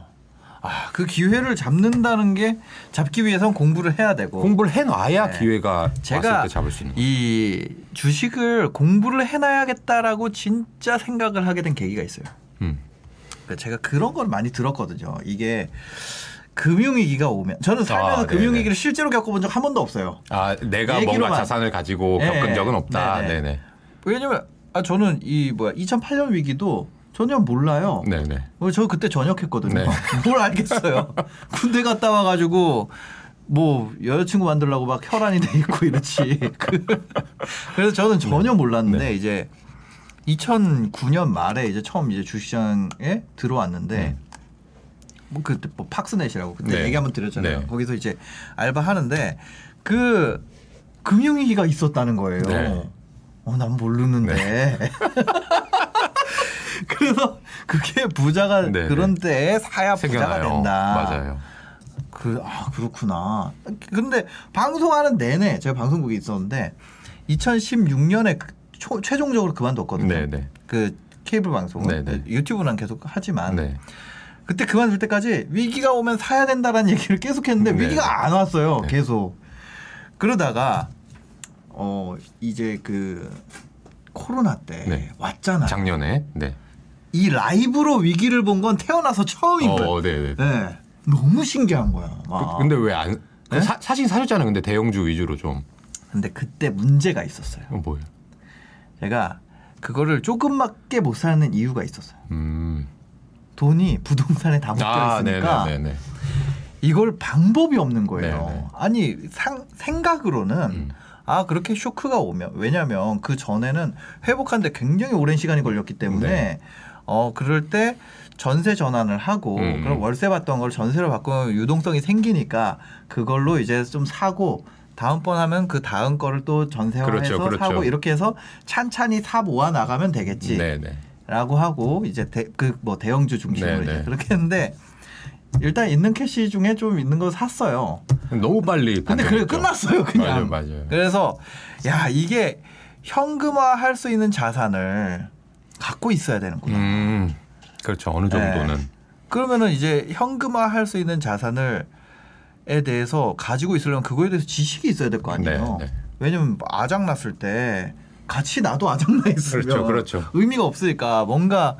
아, 그 기회를 잡는다는 게 잡기 위해선 공부를 해야 되고 공부를 해놔야 네. 기회가 제가 잡을 수 있는 거예요. 이 주식을 공부를 해놔야겠다라고 진짜 생각을 하게 된 계기가 있어요. 음. 그러니까 제가 그런 걸 많이 들었거든요. 이게 금융위기가 오면 저는 살면서 아, 금융위기를 실제로 겪어본 적 한 번도 없어요. 아, 내가. 뭔가 자산을 가지고 네, 겪은 적은 없다. 네네. 네네. 왜냐면 아 저는 이 뭐야 2008년 위기도 전혀 몰라요. 네네. 어, 저 그때 전역했거든요. 네. 뭘 알겠어요. 군대 갔다 와가지고 뭐 여자친구 만들려고 막 혈안이 돼 있고 이렇지. 그- 그래서 저는 전혀 몰랐는데 네. 이제 2009년 말에 이제 처음 이제 주시장에 들어왔는데 네. 뭐 그때 뭐 팍스넷이라고 그때 네. 얘기 한번 드렸잖아요. 네. 거기서 이제 알바 하는데 그 금융위기가 있었다는 거예요. 네. 어, 난 모르는데. 그래서 그게 부자가 네, 그런 때에 사야 부자가 생겨나요. 된다. 맞아요. 그, 아, 그렇구나. 근데 방송하는 내내 제가 방송국에 있었는데 2016년에 그 초- 최종적으로 그만뒀거든요. 네네. 그 케이블 방송은 네네. 유튜브는 계속 하지만 네. 그때 그만둘 때까지 위기가 오면 사야 된다라는 얘기를 계속 했는데 네. 위기가 안 왔어요. 네. 계속. 그러다가 어 이제 그 코로나 때 네. 왔잖아요. 작년에. 네. 이 라이브로 위기를 본 건 태어나서 처음인 거예요. 어, 네네. 네. 너무 신기한 거야. 그- 막. 근데 왜 안? 그 네? 사, 사신 사셨잖아요. 근데 대형주 위주로 좀. 근데 그때 문제가 있었어요. 이건 뭐예요? 제가 그거를 조금밖에 못 사는 이유가 있었어요. 음. 돈이 부동산에 다 묶여 아, 있으니까 네네네. 이걸 방법이 없는 거예요. 네네. 아니 상, 생각으로는 음. 아 그렇게 쇼크가 오면 왜냐하면 그 전에는 회복하는데 굉장히 오랜 시간이 걸렸기 때문에 네. 어 그럴 때 전세 전환을 하고 음. 그럼 월세 받던 걸 전세로 바꾸면 유동성이 생기니까 그걸로 이제 좀 사고 다음번 하면 그 다음 거를 또 전세화해서 그렇죠, 그렇죠. 사고 이렇게 해서 찬찬히 사 모아 나가면 되겠지. 네네. 라고 하고 이제 그 뭐 대형주 중심으로 네, 이제 네. 그렇게 했는데 일단 있는 캐시 중에 좀 있는 거 샀어요. 너무 빨리. 근데 반영했죠. 끝났어요 그냥. 맞아요, 맞아요. 그래서 야 이게 현금화 할 수 있는 자산을 갖고 있어야 되는구나. 음. 그렇죠. 어느 정도는. 네. 그러면은 이제 현금화 할 수 있는 자산을 에 대해서 가지고 있으려면 그거에 대해서 지식이 있어야 될 거 아니에요. 네, 네. 왜냐면 아작 났을 때 같이 나도 아작 나 있으면 그렇죠, 그렇죠. 의미가 없으니까 뭔가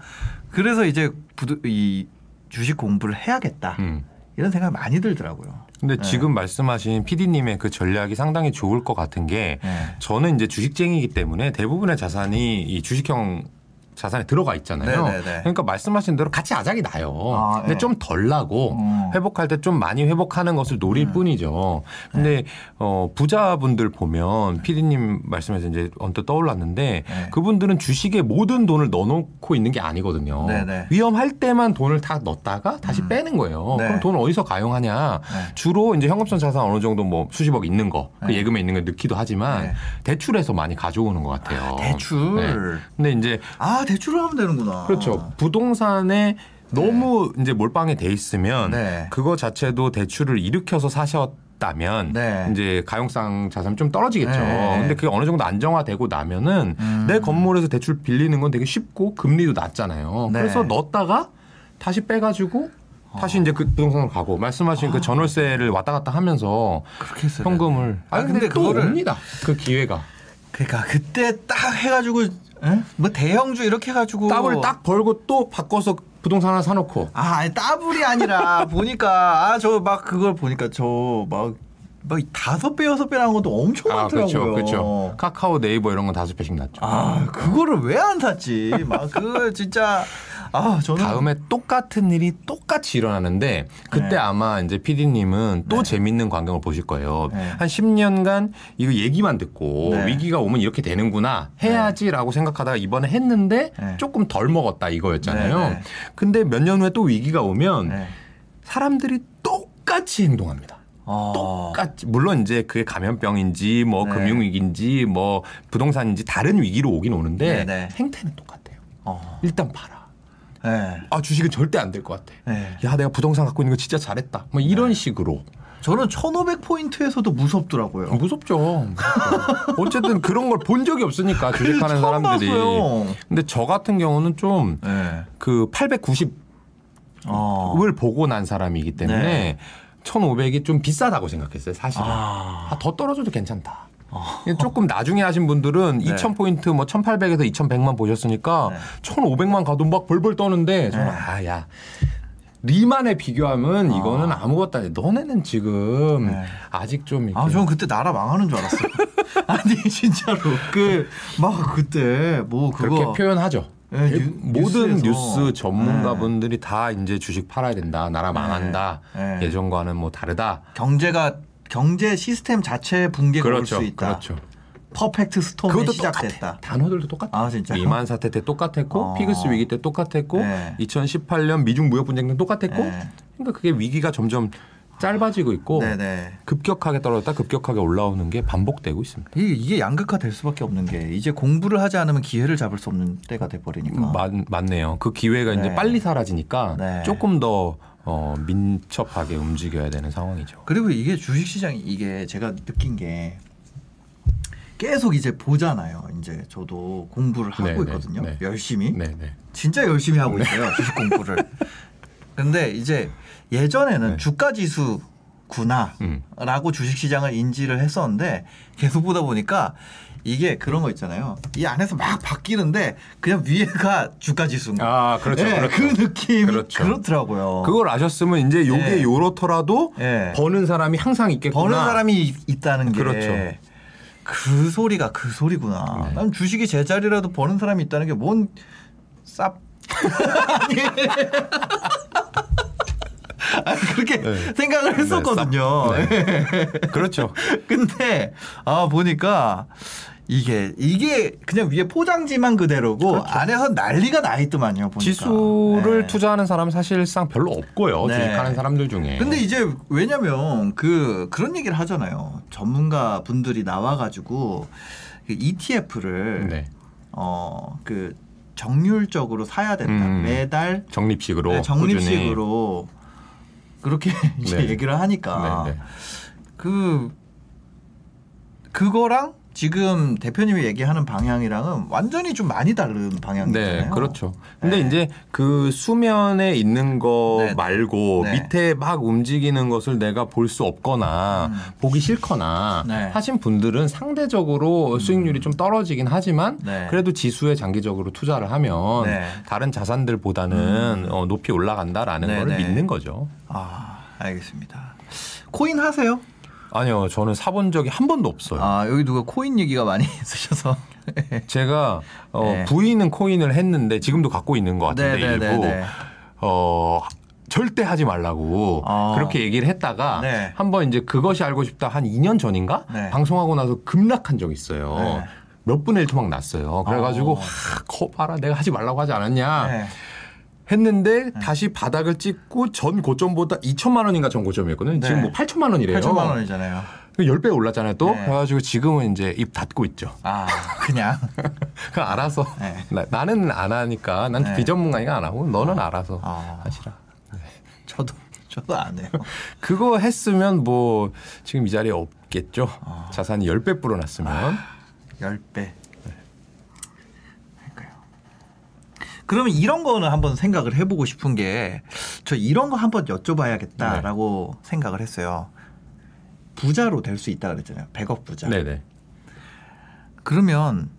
그래서 이제 부두, 이 주식 공부를 해야겠다 음. 이런 생각이 많이 들더라고요. 근데 네. 지금 말씀하신 PD님의 그 전략이 상당히 좋을 것 같은 게 네. 저는 이제 주식쟁이기 때문에 대부분의 자산이 이 주식형 자산에 들어가 있잖아요. 네네네. 그러니까 말씀하신 대로 같이 아작이 나요. 아, 근데 네. 좀덜 나고 음. 회복할 때 좀 많이 회복하는 것을 노릴 음. 뿐이죠. 근데 어 부자분들 보면 PD님 말씀에서 이제 언뜻 떠올랐는데 네. 그분들은 주식에 모든 돈을 넣어놓고 있는 게 아니거든요. 네네. 위험할 때만 돈을 다 넣었다가 다시 음. 빼는 거예요. 네. 그럼 돈을 어디서 가용하냐? 네. 주로 이제 현금성 자산 어느 정도 뭐 수십억 있는 거, 그 네. 예금에 있는 거 넣기도 하지만 네. 대출해서 많이 가져오는 것 같아요. 대출. 네. 근데 이제 아 대출을 하면 되는구나. 그렇죠. 부동산에 너무 이제 몰빵이 돼 있으면 네. 그거 자체도 대출을 일으켜서 사셨다면 네. 이제 가용성 자산 좀 떨어지겠죠. 네. 근데 그게 어느 정도 안정화되고 나면은 음. 내 건물에서 대출 빌리는 건 되게 쉽고 금리도 낮잖아요. 네. 그래서 넣었다가 다시 빼가지고 다시 어. 이제 그 부동산으로 가고 말씀하신 그 전월세를 왔다 갔다 하면서. 현금을 아, 아 근데 근데 또 그거를- 옵니다. 그 기회가 그러니까 그때 딱 해가지고 에? 뭐 대형주 이렇게 해가지고 따블 딱 벌고 또 바꿔서 부동산 하나 사놓고 아 아니, 따블이 아니라 보니까 아 저 막 그걸 보니까 저 막 막 다섯 배 여섯 배 나온 것도 엄청 아 많더라고요. 그렇죠 그렇죠 카카오 네이버 이런 건 다섯 배씩 났죠. 아 그거를 왜 안 샀지? 막 그 진짜 아 저는 다음에 똑같은 일이 똑같이 일어나는데 그때 네. 아마 이제 PD님은 또 네. 재밌는 광경을 보실 거예요. 네. 한 10년간 이거 얘기만 듣고 네. 위기가 오면 이렇게 되는구나 해야지라고 생각하다가 이번에 했는데 네. 조금 덜 먹었다 이거였잖아요. 네, 네. 근데 몇 년 후에 또 위기가 오면 네. 사람들이 똑같이 행동합니다. 어. 똑같이 물론 이제 그게 감염병인지 뭐 네. 금융위기인지 뭐 부동산인지 다른 위기로 오긴 오는데. 행태는 똑같아요. 어. 일단 팔아. 네. 아 주식은 절대 안 될 것 같아. 네. 야 내가 부동산 갖고 있는 거 진짜 잘했다. 뭐 이런 식으로 저는 1,500 포인트에서도 무섭더라고요. 무섭죠. 어쨌든 그런 걸 본 적이 없으니까 주식하는 사람들이. 봤어요. 근데 저 같은 경우는 좀 네. 그 890을 어. 보고 난 사람이기 때문에 네. 1,500이 좀 비싸다고 생각했어요. 사실은. 아. 아, 더 떨어져도 괜찮다. 어. 조금 나중에 하신 분들은 네. 2,000포인트 뭐 1,800에서 2,100만 보셨으니까 네. 1,500만 가도 막 벌벌 떠는데 저는 네. 아, 야. 리만에 비교하면 이거는 아무것도 아니야. 너네는 지금 네. 아직 좀 이렇게 아, 저는 그때 나라 망하는 줄 알았어요. 아니, 진짜로. 그, 막 그때, 뭐, 그거. 그렇게 표현하죠. 네, 대- 뉴- 모든 뉴스에서. 뉴스 전문가분들이 다 이제 주식 팔아야 된다. 나라 망한다. 네. 예전과는 뭐 다르다. 경제가, 경제 시스템 자체 붕괴가 그렇죠. 올수 있다. 그렇죠. perfect storm이 그것도 시작됐다. 똑같아. 단어들도 똑같아. 아, 진짜요? 리만 사태 때 똑같았고 어. PIGS 위기 때 똑같았고 네. 2018년 미중 무역 분쟁 때 똑같았고 네. 그러니까 그게 위기가 점점 짧아지고 있고 네네. 급격하게 떨어졌다 급격하게 올라오는 게 반복되고 있습니다. 이게, 양극화 될 수밖에 없는 게 이제 공부를 하지 않으면 기회를 잡을 수 없는 때가 돼 버리니까. 맞, 맞네요. 그 기회가 이제 네. 빨리 사라지니까 네. 조금 더 어, 민첩하게 움직여야 되는 상황이죠. 그리고 이게 주식시장이 이게 제가 느낀 게 계속 이제 보잖아요. 이제 저도 공부를 하고 네, 네, 있거든요. 네. 열심히. 네, 네. 진짜 열심히 하고 있어요. 주식 공부를. 근데 이제 예전에는 네. 주가 지수 구나. 음. 라고 주식시장을 인지를 했었는데 계속 보다 보니까 이게 그런 거 있잖아요. 이 안에서 막 바뀌는데 그냥 위에가 주가 지수인 거. 아, 그렇죠. 예, 그렇죠. 그 느낌이 그렇죠. 그렇더라고요 그걸 아셨으면 이제 요게 네. 요렇더라도 예. 버는 사람이 항상 있겠구나. 버는 사람이 있- 있다는 게 그렇죠. 그 소리가 그 소리구나. 네. 난 주식이 제자리라도 버는 사람이 있다는 게 뭔 쌉. 아니, 그렇게 네. 생각을 했었거든요. 그렇죠. 근데 아 보니까 이게 이게 그냥 위에 포장지만 그대로고 안에서 난리가 나 있더만요. 보니까. 지수를 네. 투자하는 사람은 사실상 별로 없고요. 네. 주식하는 사람들 중에. 근데 이제 왜냐면 그 그런 얘기를 하잖아요. 전문가 분들이 나와가지고 그 ETF를 네. 어그 정률적으로 사야 된다. 음. 매달 적립식으로 네, 꾸준히. 적립식으로 그렇게 이제 네. 얘기를 하니까 네, 네. 그 그거랑 지금 대표님이 얘기하는 방향이랑은 완전히 좀 많이 다른 방향이잖아요. 네, 그렇죠. 근데 네. 이제 그 수면에 있는 거 네, 네. 말고 네. 밑에 막 움직이는 것을 내가 볼 수 없거나 음. 보기 싫거나 네. 하신 분들은 상대적으로 수익률이 좀 떨어지긴 하지만 네. 그래도 지수에 장기적으로 투자를 하면 네. 다른 자산들보다는 어, 높이 올라간다라는 네, 걸 네. 믿는 거죠. 아 알겠습니다. 코인 하세요? 아니요, 저는 사본 적이 한 번도 없어요. 아 여기 누가 코인 얘기가 많이 있으셔서. 제가 어, 네. 부인은 코인을 했는데 지금도 갖고 있는 것 같은데 네네네네. 어 절대 하지 말라고 아. 그렇게 얘기를 했다가 네. 한번 이제 그것이 알고 싶다 한 2년 전인가 네. 방송하고 나서 급락한 적 있어요. 네. 몇 분의 1 토막 났어요. 그래가지고 어. 하, 거 봐라 내가 하지 말라고 하지 않았냐 네. 했는데 다시 바닥을 찍고 전 고점보다 2천만 원인가 전 고점이었거든요. 네. 지금 뭐 8천만 원이래요. 8천만 원이잖아요. 10배 올랐잖아요 또. 네. 그래가지고 지금은 이제 입 닫고 있죠. 아 그냥. 그 알아서 네. 나, 는안 하니까 난 네. 비전문가니까 안 하고 너는 알아서 아. 하시라. 저도 저도 안 해요. 그거 했으면 뭐 지금 이 자리에 없겠죠. 아. 자산이 10배 불어났으면. 10배. 그러니까요. 그러면 이런 거는 한번 생각을 해보고 싶은 게 저 이런 거 한번 여쭤봐야겠다라고 생각을 했어요. 부자로 될 수 있다 그랬잖아요. 100억 부자. 네네. 그러면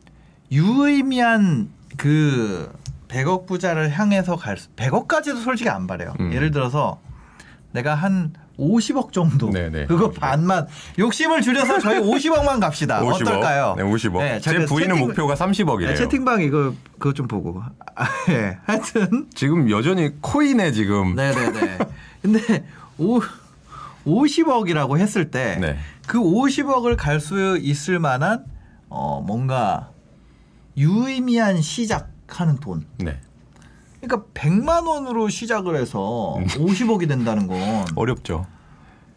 유의미한 그 100억 부자를 향해서 갈 수, 100억까지도 솔직히 안 바래요. 음. 예를 들어서 내가 한 50억 정도 네네. 그거 반만 욕심을 줄여서 저희 50억만 갑시다. 50억. 어떨까요? 네, 50억. 네, 제 부인은 채팅- 목표가 30억이래요. 네, 채팅방 이거 그거 좀 보고. 아, 예. 하여튼 지금 여전히 코인에 지금 네네네. 근데 오 50억이라고 했을 때 네. 그 50억을 갈 수 있을 만한 어 뭔가 유의미한 시작하는 돈. 네. 그러니까 100만 원으로 시작을 해서 음. 50억이 된다는 건 어렵죠.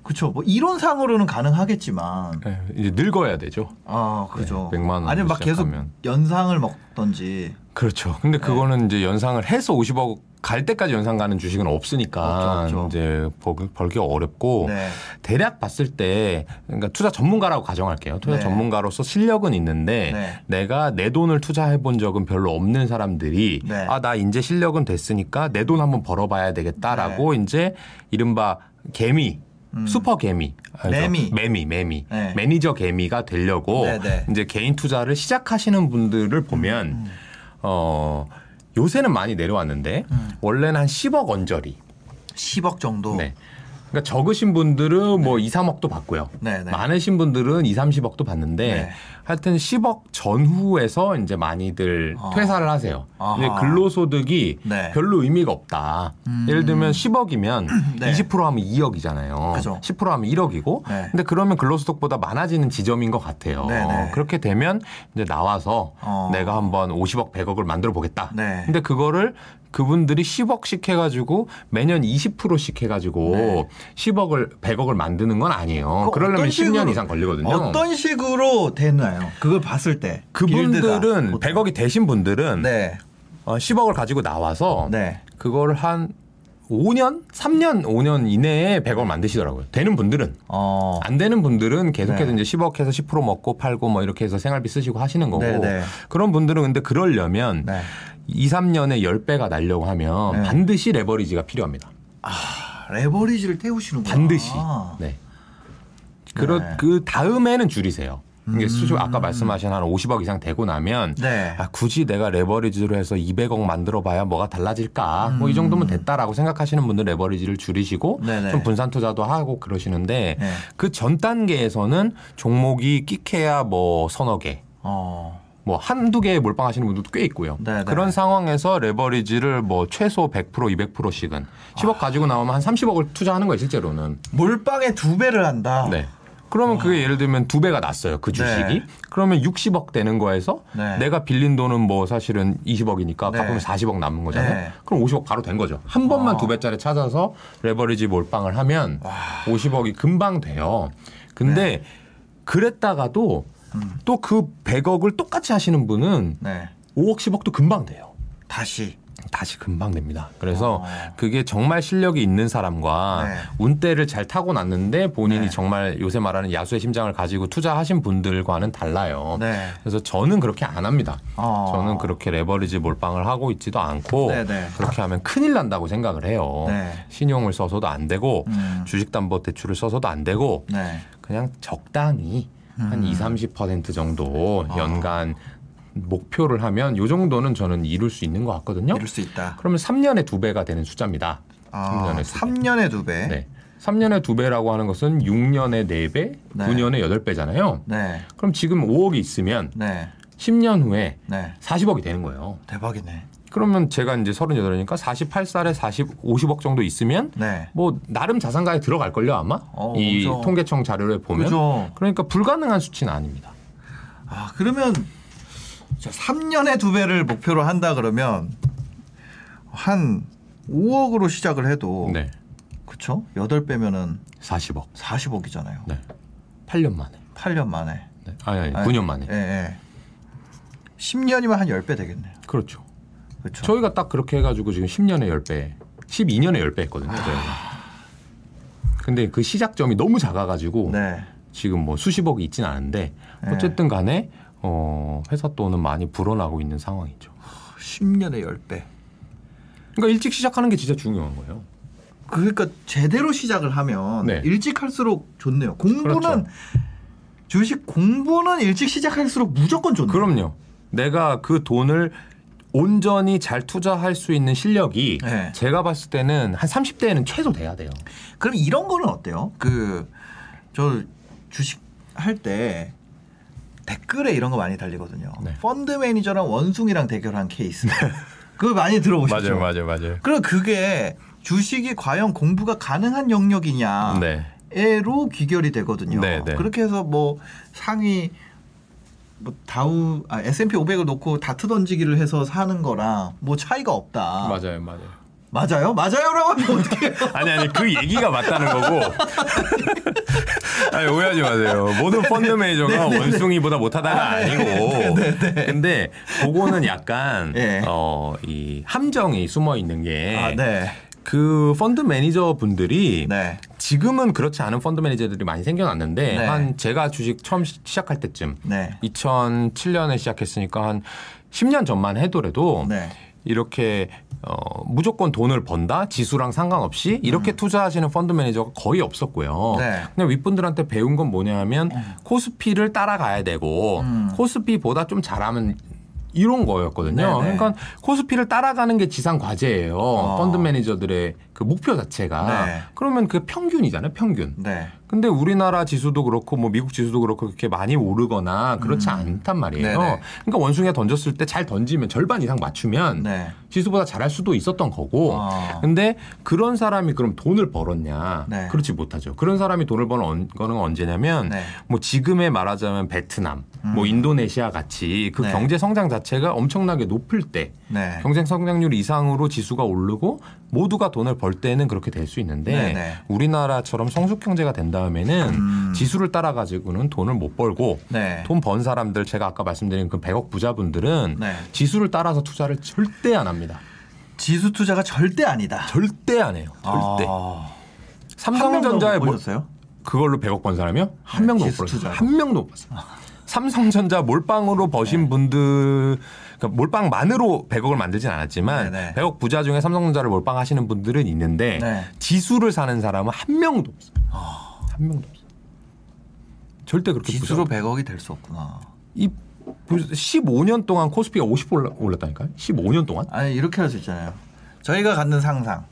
그렇죠. 뭐 이론상으로는 가능하겠지만 네, 이제 늙어야 되죠. 아, 그죠. 네, 100만 원으로 아니면 막 계속 시작하면. 연상을 먹던지. 그렇죠. 근데 네. 그거는 이제 연상을 해서 50억 갈 때까지 연상 가는 주식은 없으니까 없죠, 없죠. 이제 벌- 벌기 어렵고 네. 대략 봤을 때 그러니까 투자 전문가라고 가정할게요. 투자 네. 전문가로서 실력은 있는데 네. 내가 내 돈을 투자해 본 적은 별로 없는 사람들이 네. 아 나 이제 실력은 됐으니까 내 돈 한번 벌어봐야 되겠다라고 이제 이른바 개미 네. 음. 슈퍼 개미? 매미. 매미 매미 네. 매니저 개미가 되려고 네, 네. 이제 개인 투자를 시작하시는 분들을 보면 음. 어 요새는 많이 내려왔는데 음. 원래는 한 10억 언저리 10억 정도. 네. 그러니까 적으신 분들은 뭐 2, 3억도 받고요. 네, 네. 많으신 분들은 2, 30억도 받는데 네. 하여튼 10억 전후에서 이제 많이들 아. 퇴사를 하세요. 아하. 근데 근로소득이 네. 별로 의미가 없다. 음. 예를 들면 10억이면 네. 20% 하면 2억이잖아요. 그죠. 10% 하면 1억이고. 네. 근데 그러면 근로소득보다 많아지는 지점인 것 같아요. 네, 네. 그렇게 되면 이제 나와서 어. 내가 한번 50억, 100억을 만들어 보겠다. 네. 근데 그거를 그분들이 10억씩 해가지고 매년 20%씩 해가지고 네. 10억을 100억을 만드는 건 아니에요. 그 그러려면 어떤 10년 식으로- 이상 걸리거든요. 어떤 식으로 되나요? 그걸 봤을 때 그분들은 보통. 100억이 되신 분들은 네. 어, 10억을 가지고 나와서 네. 그걸 한 5년, 3년, 5년 이내에 100억 만드시더라고요. 되는 분들은 어. 안 되는 분들은 계속해서 네. 이제 10억 해서 10% 먹고 팔고 뭐 이렇게 해서 생활비 쓰시고 하시는 거고 네, 네. 그런 분들은 근데 그러려면 네. 2, 3년에 10배가 날려고 하면 네. 반드시 레버리지가 필요합니다. 아, 레버리지를 태우시는구나. 반드시. 네. 그러, 네. 그 다음에는 줄이세요. 이게 수주 아까 말씀하신 한 50억 이상 되고 나면 네. 아, 굳이 내가 레버리지로 해서 200억 만들어 봐야 뭐가 달라질까? 뭐이 정도면 됐다라고 생각하시는 분들 레버리지를 줄이시고 음. 네네. 좀 분산 투자도 하고 그러시는데 네. 그전 단계에서는 종목이 끼케야 뭐 서너 개, 어. 뭐 한두 개 몰빵하시는 분들도 꽤 있고요. 네네. 그런 상황에서 레버리지를 뭐 최소 100% 200%씩은 10억 가지고 나오면 한 30억을 투자하는 거예요, 실제로는. 몰빵에 두 배를 한다. 네. 그러면 그게 예를 들면 두 배가 났어요. 그 주식이. 네. 그러면 60억 되는 거에서 네. 내가 빌린 돈은 뭐 사실은 20억이니까 네. 갚으면 40억 남는 거잖아요. 네. 그럼 50억 바로 된 거죠. 한 번만 아. 두 배짜리 찾아서 레버리지 몰빵을 하면 50억이 금방 돼요. 근데 그랬다가도 또그 100억을 똑같이 하시는 분은 네. 5억 10억도 금방 돼요. 다시. 다시 금방 됩니다. 그래서 어. 그게 정말 실력이 있는 사람과 네. 운대를 잘 타고 났는데 본인이 네. 정말 요새 말하는 야수의 심장을 가지고 투자하신 분들과는 달라요. 네. 그래서 저는 그렇게 안 합니다. 어. 저는 그렇게 레버리지 몰빵을 하고 있지도 않고 네, 네. 그렇게 하면 큰일 난다고 생각을 해요. 네. 신용을 써서도 안 되고 음. 주식담보대출을 써서도 안 되고 네. 그냥 적당히 한 2, 30% 정도 아. 연간 목표를 하면 요 정도는 저는 이룰 수 있는 것 같거든요. 이룰 수 있다. 그러면 3년에 두 배가 되는 숫자입니다. 아, 3년에 두 배. 3년에 두 배. 네. 3년에 두 배라고 하는 것은 6년에 네 배, 네. 9년에 여덟 배잖아요. 네. 그럼 지금 5억이 있으면 네. 10년 후에 네. 40억이 되는 거예요. 대박이네. 그러면 제가 이제 38이니까 48살에 40, 50억 정도 있으면 네. 뭐 나름 자산가에 들어갈 걸요 아마 어, 이 그죠. 통계청 자료를 보면 그죠. 그러니까 불가능한 수치는 아닙니다. 아, 그러면 자, 3년에 두 배를 목표로 한다 그러면 한 5억으로 시작을 해도 네, 그쵸? 8배면은 40억. 40억이잖아요. 네, 8년 만에. 8년 만에. 네. 아니, 아니, 아니, 9년 만에. 예, 예. 10년이면 한 10배 되겠네요. 그렇죠. 그렇죠. 저희가 딱 그렇게 해 가지고 지금 10년에 10배, 12년에 10배 했거든요. 저희가. 근데 그 시작점이 너무 작아 가지고 네. 지금 뭐 수십억이 있진 않은데 네. 어쨌든 간에 어, 회사 돈은 많이 불어나고 있는 상황이죠. 10년에 10배. 그러니까 일찍 시작하는 게 진짜 중요한 거예요. 그러니까 제대로 시작을 하면 네. 일찍 할수록 좋네요. 공부는 그렇죠. 주식 공부는 일찍 시작할수록 무조건 좋네요. 그럼요. 내가 그 돈을 온전히 잘 투자할 수 있는 실력이 네. 제가 봤을 때는 한 30대에는 최소 돼야 돼요. 그럼 이런 거는 어때요? 그 저 주식 할 때 댓글에 이런 거 많이 달리거든요. 네. 펀드 매니저랑 원숭이랑 대결한 케이스. 그거 많이 들어보셨죠? 맞아요, 맞아요. 그럼 그게 주식이 과연 공부가 가능한 영역이냐? 네. 에로 귀결이 되거든요. 네, 네. 그렇게 해서 뭐 상위 뭐 다우 아, S&P 500을 놓고 다트 던지기를 해서 사는 거랑 뭐 차이가 없다. 맞아요, 맞아요. 맞아요? 맞아요라고 하면 어떻게? 아니 아니 그 얘기가 맞다는 거고. 아니 오해하지 마세요. 모든 펀드 매니저가 원숭이보다 못하다가 아니고. 근데 그거는 약간 예. 어이 함정이 숨어 있는 게. 아, 네. 그 펀드 매니저 분들이 네. 지금은 그렇지 않은 펀드 매니저들이 많이 생겨났는데 네. 한 제가 주식 처음 시- 시작할 때쯤 네. 2007년에 시작했으니까 한 10년 전만 해도라도 네. 이렇게 어, 무조건 돈을 번다 지수랑 상관없이 이렇게 투자하시는 펀드 매니저가 거의 없었고요. 음. 네. 그냥 윗분들한테 배운 건 뭐냐면 코스피를 따라가야 되고 음. 코스피보다 좀 잘하면 이런 거였거든요. 네네. 그러니까 코스피를 따라가는 게 지상 과제예요. 어. 펀드 매니저들의 그 목표 자체가 네. 그러면 그 평균이잖아요. 평균. 네. 근데 우리나라 지수도 그렇고 뭐 미국 지수도 그렇고 그렇게 많이 오르거나 그렇지 않단 말이에요. 음. 네네. 그러니까 원숭이가 던졌을 때 잘 던지면 절반 이상 맞추면 네. 지수보다 잘할 수도 있었던 거고. 어. 근데 그런 사람이 그럼 돈을 벌었냐? 네. 그렇지 못하죠. 그런 사람이 돈을 버는 언- 거는 언제냐면 네. 뭐 지금에 말하자면 베트남, 뭐 인도네시아 같이 그 네. 경제 성장 자체가 엄청나게 높을 때 네. 경쟁 성장률 이상으로 지수가 오르고 모두가 돈을 벌 때는 그렇게 될 수 있는데 네네. 우리나라처럼 성숙 경제가 된 다음에는 음. 지수를 따라 가지고는 돈을 못 벌고 네. 돈번 사람들 제가 아까 말씀드린 그 100억 부자분들은 네. 지수를 따라서 투자를 절대 안 합니다. 지수 투자가 절대 아니다. 절대 안 해요. 절대. 아. 삼성전자에 보셨어요? 그걸로 100억 번 사람이요? 한 명도 못 벌었어요. 한 명도 못 벌었어요. 삼성전자 몰빵으로 버신 네. 분들 그러니까 몰빵만으로 100억을 만들진 않았지만 네네. 100억 부자 중에 삼성전자를 몰빵하시는 분들은 있는데 네. 지수를 사는 사람은 한 명도 없어요. 한 명도 없어요. 절대 그렇게 지수로 부정- 100억이 될 수 없구나. 이 15년 동안 코스피가 50 올라, 올랐다니까요. 15년 동안? 아니 이렇게 할 수 있잖아요. 저희가 갖는 상상.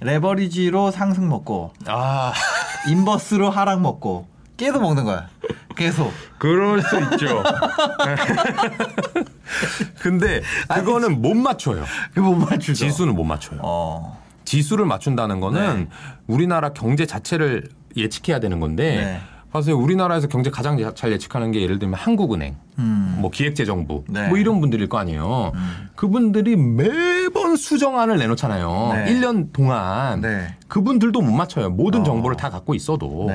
레버리지로 상승 먹고 아, 인버스로 하락 먹고 계속 먹는 거야. 계속. 그럴 수 있죠. 근데 그거는 못 맞춰요. 그거 못 맞추죠. 지수는 못 맞춰요. 어. 지수를 맞춘다는 거는 네. 우리나라 경제 자체를 예측해야 되는 건데 네. 사실 우리나라에서 경제 가장 잘 예측하는 게 예를 들면 한국은행, 음. 뭐 기획재정부, 네. 뭐 이런 분들일 거 아니에요. 그분들이 매번 수정안을 내놓잖아요. 네. 1년 동안 네. 그분들도 못 맞춰요. 모든 어. 정보를 다 갖고 있어도.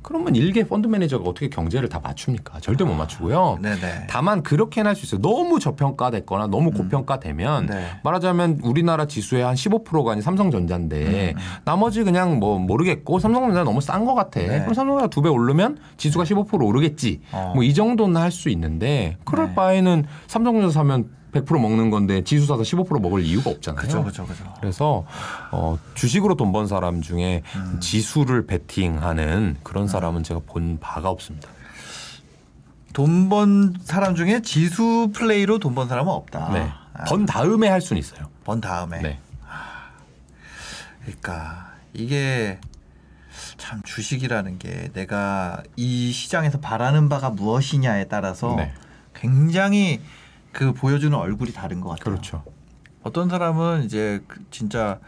네. 그러면 일개 펀드 매니저가 어떻게 경제를 다 맞춥니까? 절대 못 맞추고요. 네네. 다만 그렇게는 할 수 있어요. 너무 저평가됐거나 너무 고평가되면 네. 말하자면 우리나라 지수의 한 15%가 아닌 삼성전자인데 음, 나머지 그냥 뭐 모르겠고 삼성전자 너무 싼 것 같아. 네. 그럼 삼성전자 두 배 오르면 지수가 15% 오르겠지. 어. 뭐이 정도는 할 수 있는데 그럴 네. 바에는 삼성전자 사면 100% 먹는 건데 지수 사서 15% 먹을 이유가 없잖아요. 그죠 그죠 그죠. 그래서 어, 주식으로 돈 번 사람 중에 음. 지수를 베팅하는 그런 사람은 제가 본 바가 없습니다. 돈 번 사람 중에 지수 플레이로 돈 번 사람은 없다. 네. 아, 번 다음에 할 수는 있어요. 번 다음에. 네. 그러니까 이게 참 주식이라는 게 내가 이 시장에서 바라는 바가 무엇이냐에 따라서 네. 굉장히 그 보여주는 얼굴이 다른 것 같아요. 그렇죠. 어떤 사람은 이제 그 진짜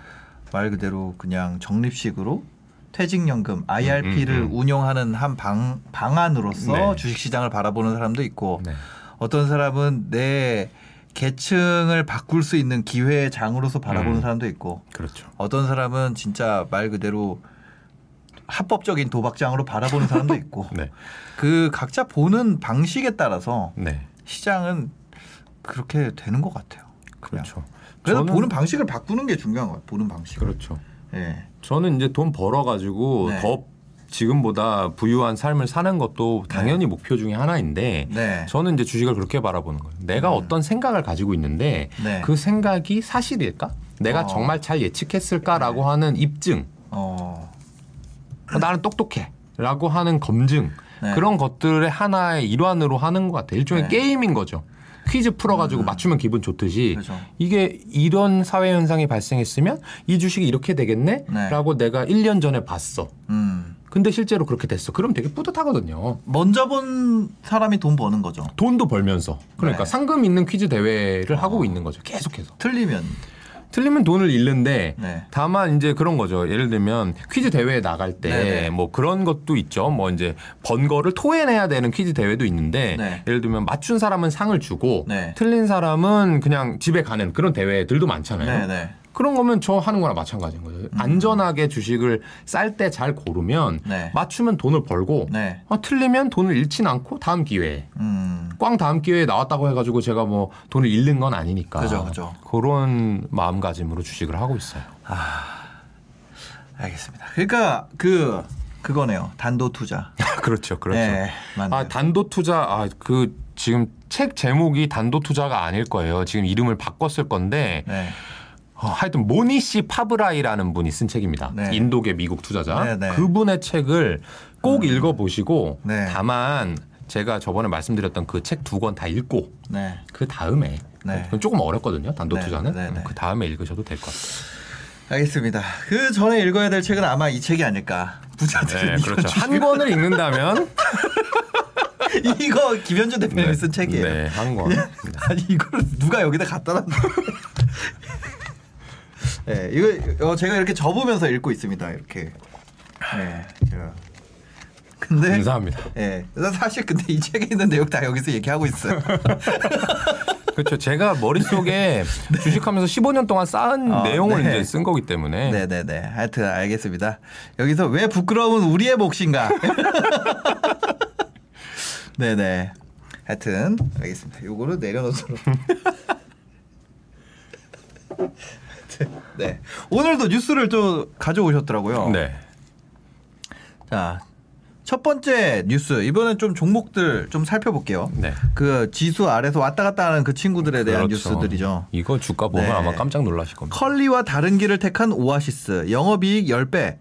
말 그대로 그냥 적립식으로 퇴직연금 IRP를 음, 음. 운용하는 한 방, 방안으로서 네. 주식시장을 바라보는 사람도 있고 네. 어떤 사람은 내 계층을 바꿀 수 있는 기회의 장으로서 바라보는 음. 사람도 있고 그렇죠. 어떤 사람은 진짜 말 그대로 합법적인 도박장으로 바라보는 사람도 있고 네. 그 각자 보는 방식에 따라서 네. 시장은 그렇게 되는 것 같아요. 그냥. 그렇죠. 그래서 저는- 보는 방식을 바꾸는 게 중요한 거예요. 보는 방식. 그렇죠. 예. 저는 이제 돈 벌어 가지고 네. 더 지금보다 부유한 삶을 사는 것도 당연히 목표 중에 하나인데 네. 저는 이제 주식을 그렇게 바라보는 거예요. 내가 어떤 생각을 가지고 있는데 네. 그 생각이 사실일까? 내가 어. 정말 잘 예측했을까라고 하는 입증. 어. 어, 나는 똑똑해라고 하는 검증 네. 그런 것들의 하나의 일환으로 하는 것 같아요. 일종의 네. 게임인 거죠. 퀴즈 풀어가지고 맞추면 기분 좋듯이 그렇죠. 이게 이런 사회 현상이 발생했으면 이 주식이 이렇게 네. 되겠네라고 내가 1년 전에 봤어. 음. 근데 실제로 그렇게 됐어. 그럼 되게 뿌듯하거든요. 먼저 본 사람이 돈 버는 거죠. 돈도 벌면서 그러니까 네. 상금 있는 퀴즈 대회를 하고 있는 거죠. 계속해서. 틀리면 틀리면 돈을 잃는데 네. 다만 이제 그런 거죠. 예를 들면 퀴즈 대회에 나갈 때 네네. 뭐 그런 것도 있죠. 뭐 이제 번 거를 토해내야 되는 퀴즈 대회도 있는데 네. 예를 들면 맞춘 사람은 상을 주고 네. 틀린 사람은 그냥 집에 가는 그런 대회들도 많잖아요. 그런 거면 저 하는 거랑 마찬가지인 거죠. 안전하게 주식을 쌀 때 잘 고르면 네. 맞추면 돈을 벌고 네. 어, 틀리면 돈을 잃진 않고 다음 기회에 음. 꽝 다음 기회에 나왔다고 해가지고 제가 뭐 돈을 잃는 건 아니니까 그죠, 그죠. 그런 마음가짐으로 주식을 하고 있어요. 알겠습니다. 그러니까 그 그거네요. 단도 투자. 그렇죠, 그렇죠. 네. 아 단도 투자 아그 지금 책 제목이 단도 투자가 아닐 거예요. 지금 이름을 바꿨을 건데 네. 어, 하여튼 모니시 파브라이라는 분이 쓴 책입니다. 네. 인도계 미국 투자자. 네, 네. 그분의 책을 꼭 읽어보시고 네. 다만 제가 저번에 말씀드렸던 그 책 두 권 다 읽고 네. 그 다음에 네. 조금 어렵거든요. 네, 투자는 네, 네. 그 다음에 읽으셔도 될 것 같아요. 알겠습니다. 그 전에 읽어야 될 책은 아마 이 책이 아닐까. 부자들은 네, 그렇죠. 한 권을 읽는다면 이거 김현준 대표님이 쓴 책이에요. 네, 한 권. 아니 이걸 누가 여기다 갖다 놨나? 네, 이거 어, 제가 이렇게 접으면서 읽고 있습니다. 이렇게. 네, 제가. 근데 감사합니다. 예. 나 사실 근데 이 책에 있는 내용 다 여기서 얘기하고 있어요. 그렇죠. 제가 머릿속에 주식하면서 15년 동안 쌓은 어, 내용을 네. 이제 쓴 거기 때문에 네, 네, 네. 하여튼 알겠습니다. 여기서 왜 부끄러움은 우리의 몫인가? 네, 네. 하여튼 알겠습니다. 요거를 내려놓도록. 네. 오늘도 뉴스를 또 가져오셨더라고요. 네. 자, 첫 번째 뉴스 이번엔 좀 종목들 좀 살펴볼게요. 네. 그 지수 아래서 왔다 갔다 하는 그 친구들에 대한 그렇죠. 뉴스들이죠. 이거 주가 보면 네. 아마 깜짝 놀라실 겁니다. 컬리와 다른 길을 택한 오아시스 영업이익 10배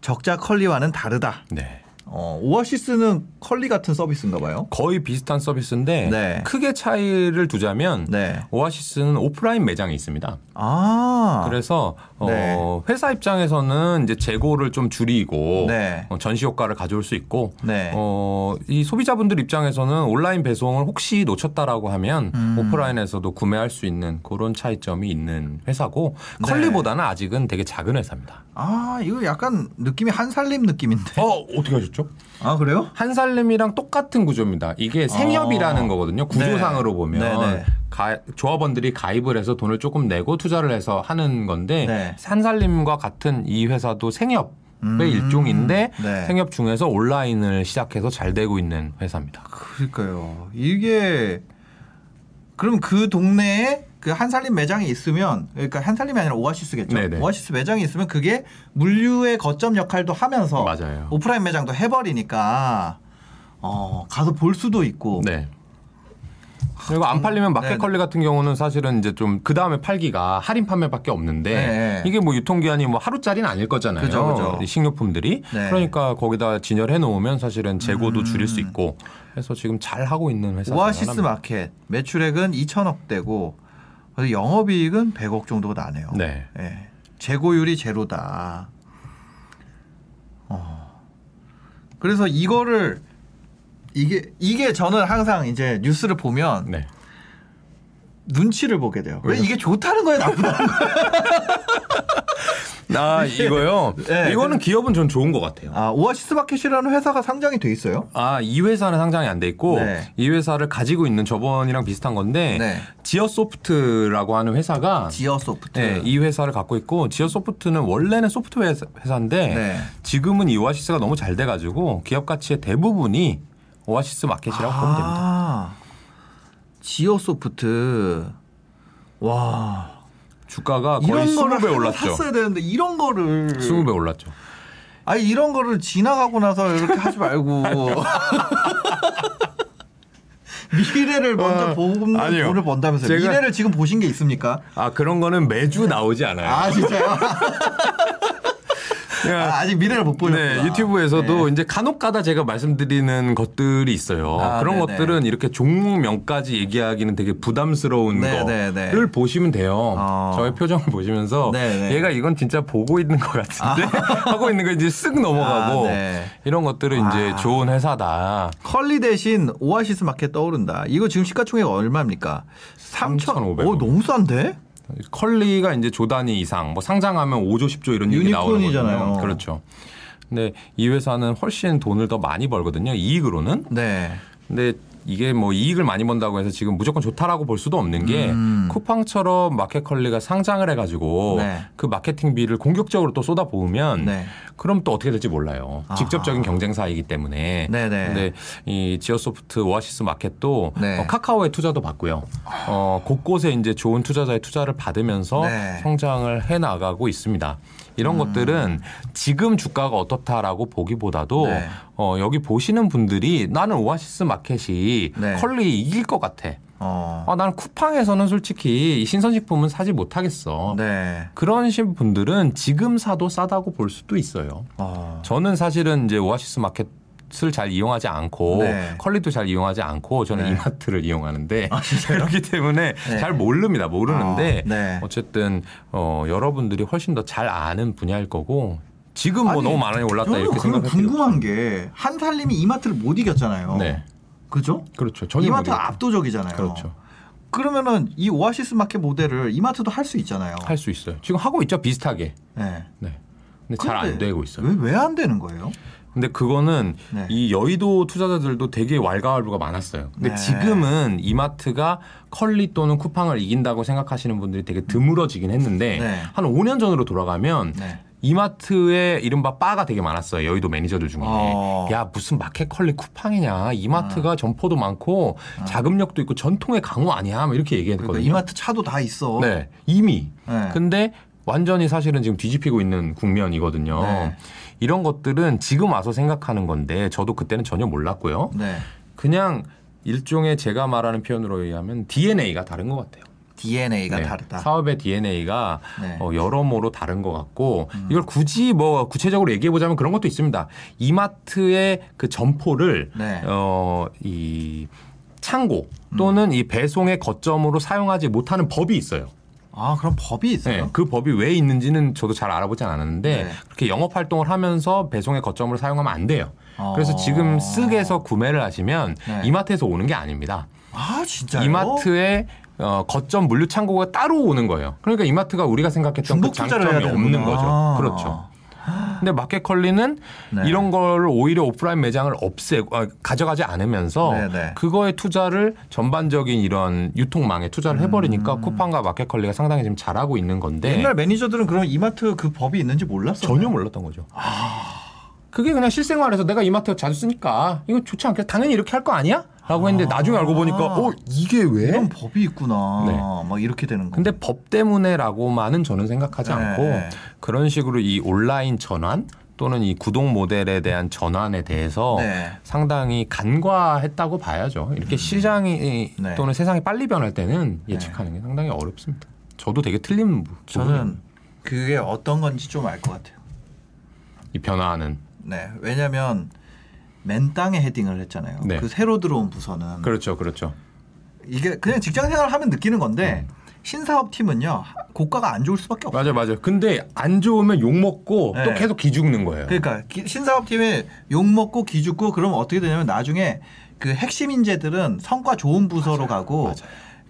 적자 컬리와는 다르다. 네. 어, 오아시스는 컬리 같은 서비스인가 봐요. 거의 비슷한 서비스인데 네. 크게 차이를 두자면 네. 오아시스는 오프라인 매장이 있습니다. 아. 그래서 어, 네. 회사 입장에서는 이제 재고를 좀 줄이고 네. 어, 전시 효과를 가져올 수 있고 네. 어, 이 소비자분들 입장에서는 온라인 배송을 혹시 놓쳤다라고 하면 음. 오프라인에서도 구매할 수 있는 그런 차이점이 있는 회사고 네. 컬리보다는 아직은 되게 작은 회사입니다. 아, 이거 약간 느낌이 한살림 느낌인데. 어 어떻게 하셨죠? 아, 그래요? 한살림이랑 똑같은 구조입니다. 이게 생협이라는 어. 거거든요. 구조상으로 네. 보면 네, 네. 가- 조합원들이 가입을 해서 돈을 조금 내고 투자를 해서 하는 건데 네. 한살림과 같은 이 회사도 생협의 음. 일종인데 네. 생협 중에서 온라인을 시작해서 잘 되고 있는 회사입니다. 그러니까요. 이게 그럼 그 동네에 그 한살림 매장이 있으면 그러니까 한살림이 아니라 오아시스겠죠. 네네. 오아시스 매장이 있으면 그게 물류의 거점 역할도 하면서 맞아요. 오프라인 매장도 해버리니까 어 가서 볼 수도 있고. 네. 그리고 안 팔리면 네. 마켓컬리 같은 경우는 사실은 이제 좀 그 다음에 팔기가 할인 판매밖에 없는데 네. 이게 뭐 유통기한이 뭐 하루짜리는 아닐 거잖아요. 그죠, 그죠. 이 식료품들이 네. 그러니까 거기다 진열해 놓으면 사실은 재고도 음. 줄일 수 있고 해서 지금 잘 하고 있는 회사. 오아시스 마켓 매출액은 2천억 대고 영업이익은 100억 정도가 나네요. 네. 예. 재고율이 제로다. 어. 그래서 이거를 이게 이게 저는 항상 이제 뉴스를 보면 네. 눈치를 보게 돼요. 왜? 이게 좋다는 거예요, 나쁘다는 거예요? 아 이거요. 네. 이거는 기업은 전 좋은 것 같아요. 아, 오아시스 마켓이라는 회사가 상장이 돼 있어요? 아, 이 회사는 상장이 안 돼 있고 네. 이 회사를 가지고 있는 저번이랑 비슷한 건데 네. 지어소프트라고 하는 회사가 지어소프트. 네, 이 회사를 갖고 있고 지어소프트는 원래는 소프트웨어 회사- 회사인데 네. 지금은 이 오아시스가 너무 잘 돼가지고 기업 가치의 대부분이 오아시스 마켓이라고 보면 됩니다. 아, 지어소프트. 와. 주가가 거의 이런 거를 20배 하나 올랐죠. 샀어야 되는데 이런 거를 20배 올랐죠. 아니 이런 거를 지나가고 나서 이렇게 하지 말고 미래를 먼저 어, 보는 아니요. 돈을 번다면서요. 제가- 미래를 지금 보신 게 있습니까? 아 그런 거는 매주 나오지 않아요. 아 진짜요? 그냥 아, 아직 미래를 못 보셨구나. 네, 유튜브에서도 네. 이제 간혹가다 제가 말씀드리는 것들이 있어요. 아, 그런 네네. 것들은 이렇게 종목명까지 얘기하기는 되게 부담스러운 네, 거를 네, 네. 보시면 돼요. 어. 저의 표정을 보시면서 네, 네. 얘가 이건 진짜 보고 있는 것 같은데 하고 있는 거 이제 쓱 넘어가고 아, 네. 이런 것들은 이제 아. 좋은 회사다. 컬리 대신 오아시스 마켓 떠오른다. 이거 지금 시가총액 얼마입니까? 3,500오 너무 싼데? 컬리가 이제 조 단위 이상 뭐 상장하면 5조 10조 이런 얘기 나오는. 거잖아요. 그렇죠. 근데 이 회사는 훨씬 돈을 더 많이 벌거든요. 이익으로는. 네. 근데 이게 뭐 이익을 많이 번다고 해서 지금 무조건 좋다라고 볼 수도 없는 게 음. 쿠팡처럼 마켓컬리가 상장을 해가지고 네. 그 마케팅비를 공격적으로 또 쏟아 부으면 네. 그럼 또 어떻게 될지 몰라요. 아하. 직접적인 경쟁사이기 때문에. 네네. 근데 이 지어소프트 오아시스 마켓도 네. 어, 카카오의 투자도 받고요. 어, 곳곳에 이제 좋은 투자자의 투자를 받으면서 네. 성장을 해 나가고 있습니다. 이런 음. 것들은 지금 주가가 어떻다라고 보기보다도 네. 어, 여기 보시는 분들이 나는 오아시스 마켓이 네. 컬리 이길 것 같아. 어. 아, 나는 쿠팡에서는 솔직히 이 신선식품은 사지 못하겠어. 네. 그런 신 분들은 지금 사도 싸다고 볼 수도 있어요. 어. 저는 사실은 이제 오아시스 마켓 을 잘 이용하지 않고 네. 컬리도 잘 이용하지 않고 저는 네. 이마트를 이용하는데 그렇기 때문에 네. 잘 모릅니다. 모르는데 어, 네. 어쨌든 어, 여러분들이 훨씬 더 잘 아는 분야일 거고 지금 뭐 아니, 너무 많이 올랐다 이렇게 필요 궁금한 게 한살림이 이마트를 못 이겼잖아요. 네. 그죠? 그렇죠. 이마트가. 압도적이잖아요. 그렇죠. 그러면은 이 오아시스 마켓 모델을 이마트도 할 수 있잖아요. 할 수 있어요. 지금 하고 있죠. 비슷하게. 네. 네. 근데 잘 안 되고 있어요. 왜 왜 안 되는 거예요? 근데 그거는 네. 이 여의도 투자자들도 되게 왈가왈부가 많았어요. 근데 네. 지금은 이마트가 컬리 또는 쿠팡을 이긴다고 생각하시는 분들이 되게 드물어지긴 했는데 네. 한 5년 전으로 돌아가면 네. 이마트에 이른바 빠가 되게 많았어요. 여의도 매니저들 중에. 어. 야, 무슨 마켓 컬리 쿠팡이냐. 이마트가 어. 점포도 많고 자금력도 있고 전통의 강호 아니야. 뭐 이렇게 그러니까 얘기했거든요. 이마트 차도 다 있어. 네. 이미. 네. 근데 완전히 사실은 지금 뒤집히고 있는 국면이거든요. 네. 이런 것들은 지금 와서 생각하는 건데 저도 그때는 전혀 몰랐고요. 네. 그냥 일종의 제가 말하는 표현으로 의하면 DNA가 다른 것 같아요. DNA가 네, 다르다. 사업의 DNA가 네. 어, 여러모로 다른 것 같고 이걸 굳이 뭐 구체적으로 얘기해 보자면 그런 것도 있습니다. 이마트의 그 점포를 네. 어, 이 창고 또는 이 배송의 거점으로 사용하지 못하는 법이 있어요. 아 그럼 법이 있어요? 네, 그 법이 왜 있는지는 저도 잘 알아보진 않았는데 네. 그렇게 영업 활동을 하면서 배송의 거점을 사용하면 안 돼요. 그래서 어. 지금 쓱에서 구매를 하시면 네. 이마트에서 오는 게 아닙니다. 아 진짜요? 이마트에 어, 거점 물류 창고가 따로 오는 거예요. 그러니까 이마트가 우리가 생각했던 그 장점이 없는. 거죠. 그렇죠. 근데 마켓컬리는 네. 이런 걸 오히려 오프라인 매장을 없애고 아, 가져가지 않으면서 네, 네. 그거에 투자를 전반적인 이런 유통망에 투자를 음. 해버리니까 쿠팡과 마켓컬리가 상당히 지금 잘하고 있는 건데 옛날 매니저들은 그럼 이마트 그 법이 있는지 몰랐어요. 전혀 몰랐던 거죠. 그게 그냥 실생활에서 내가 이마트 자주 쓰니까 이거 좋지 않겠다. 당연히 이렇게 할 거 아니야? 라고 했는데 나중에 알고 보니까 어 이게 왜? 이런 법이 있구나. 네. 막 이렇게 되는 거. 근데 법 때문에라고만은 저는 생각하지 네. 않고 그런 식으로 이 온라인 전환 또는 이 구독 모델에 대한 전환에 대해서 네. 상당히 간과했다고 봐야죠. 이렇게 시장이 네. 또는 세상이 빨리 변할 때는 예측하는 게 상당히 어렵습니다. 저도 되게 틀린. 저는 그게 어떤 건지 좀 알 것 같아요. 이 변화하는 네. 왜냐면 맨 땅에 헤딩을 했잖아요. 네. 그 새로 들어온 부서는 그렇죠, 그렇죠. 이게 그냥 직장 생활을 하면 느끼는 건데 신사업 팀은요 고가가 안 좋을 수밖에 없어요. 맞아, 맞아. 근데 안 좋으면 욕 먹고 네. 또 계속 기죽는 거예요. 그러니까 기- 신사업 팀에 욕 먹고 기죽고 그러면 어떻게 되냐면 나중에 그 핵심 인재들은 성과 좋은 부서로 가고 맞아요.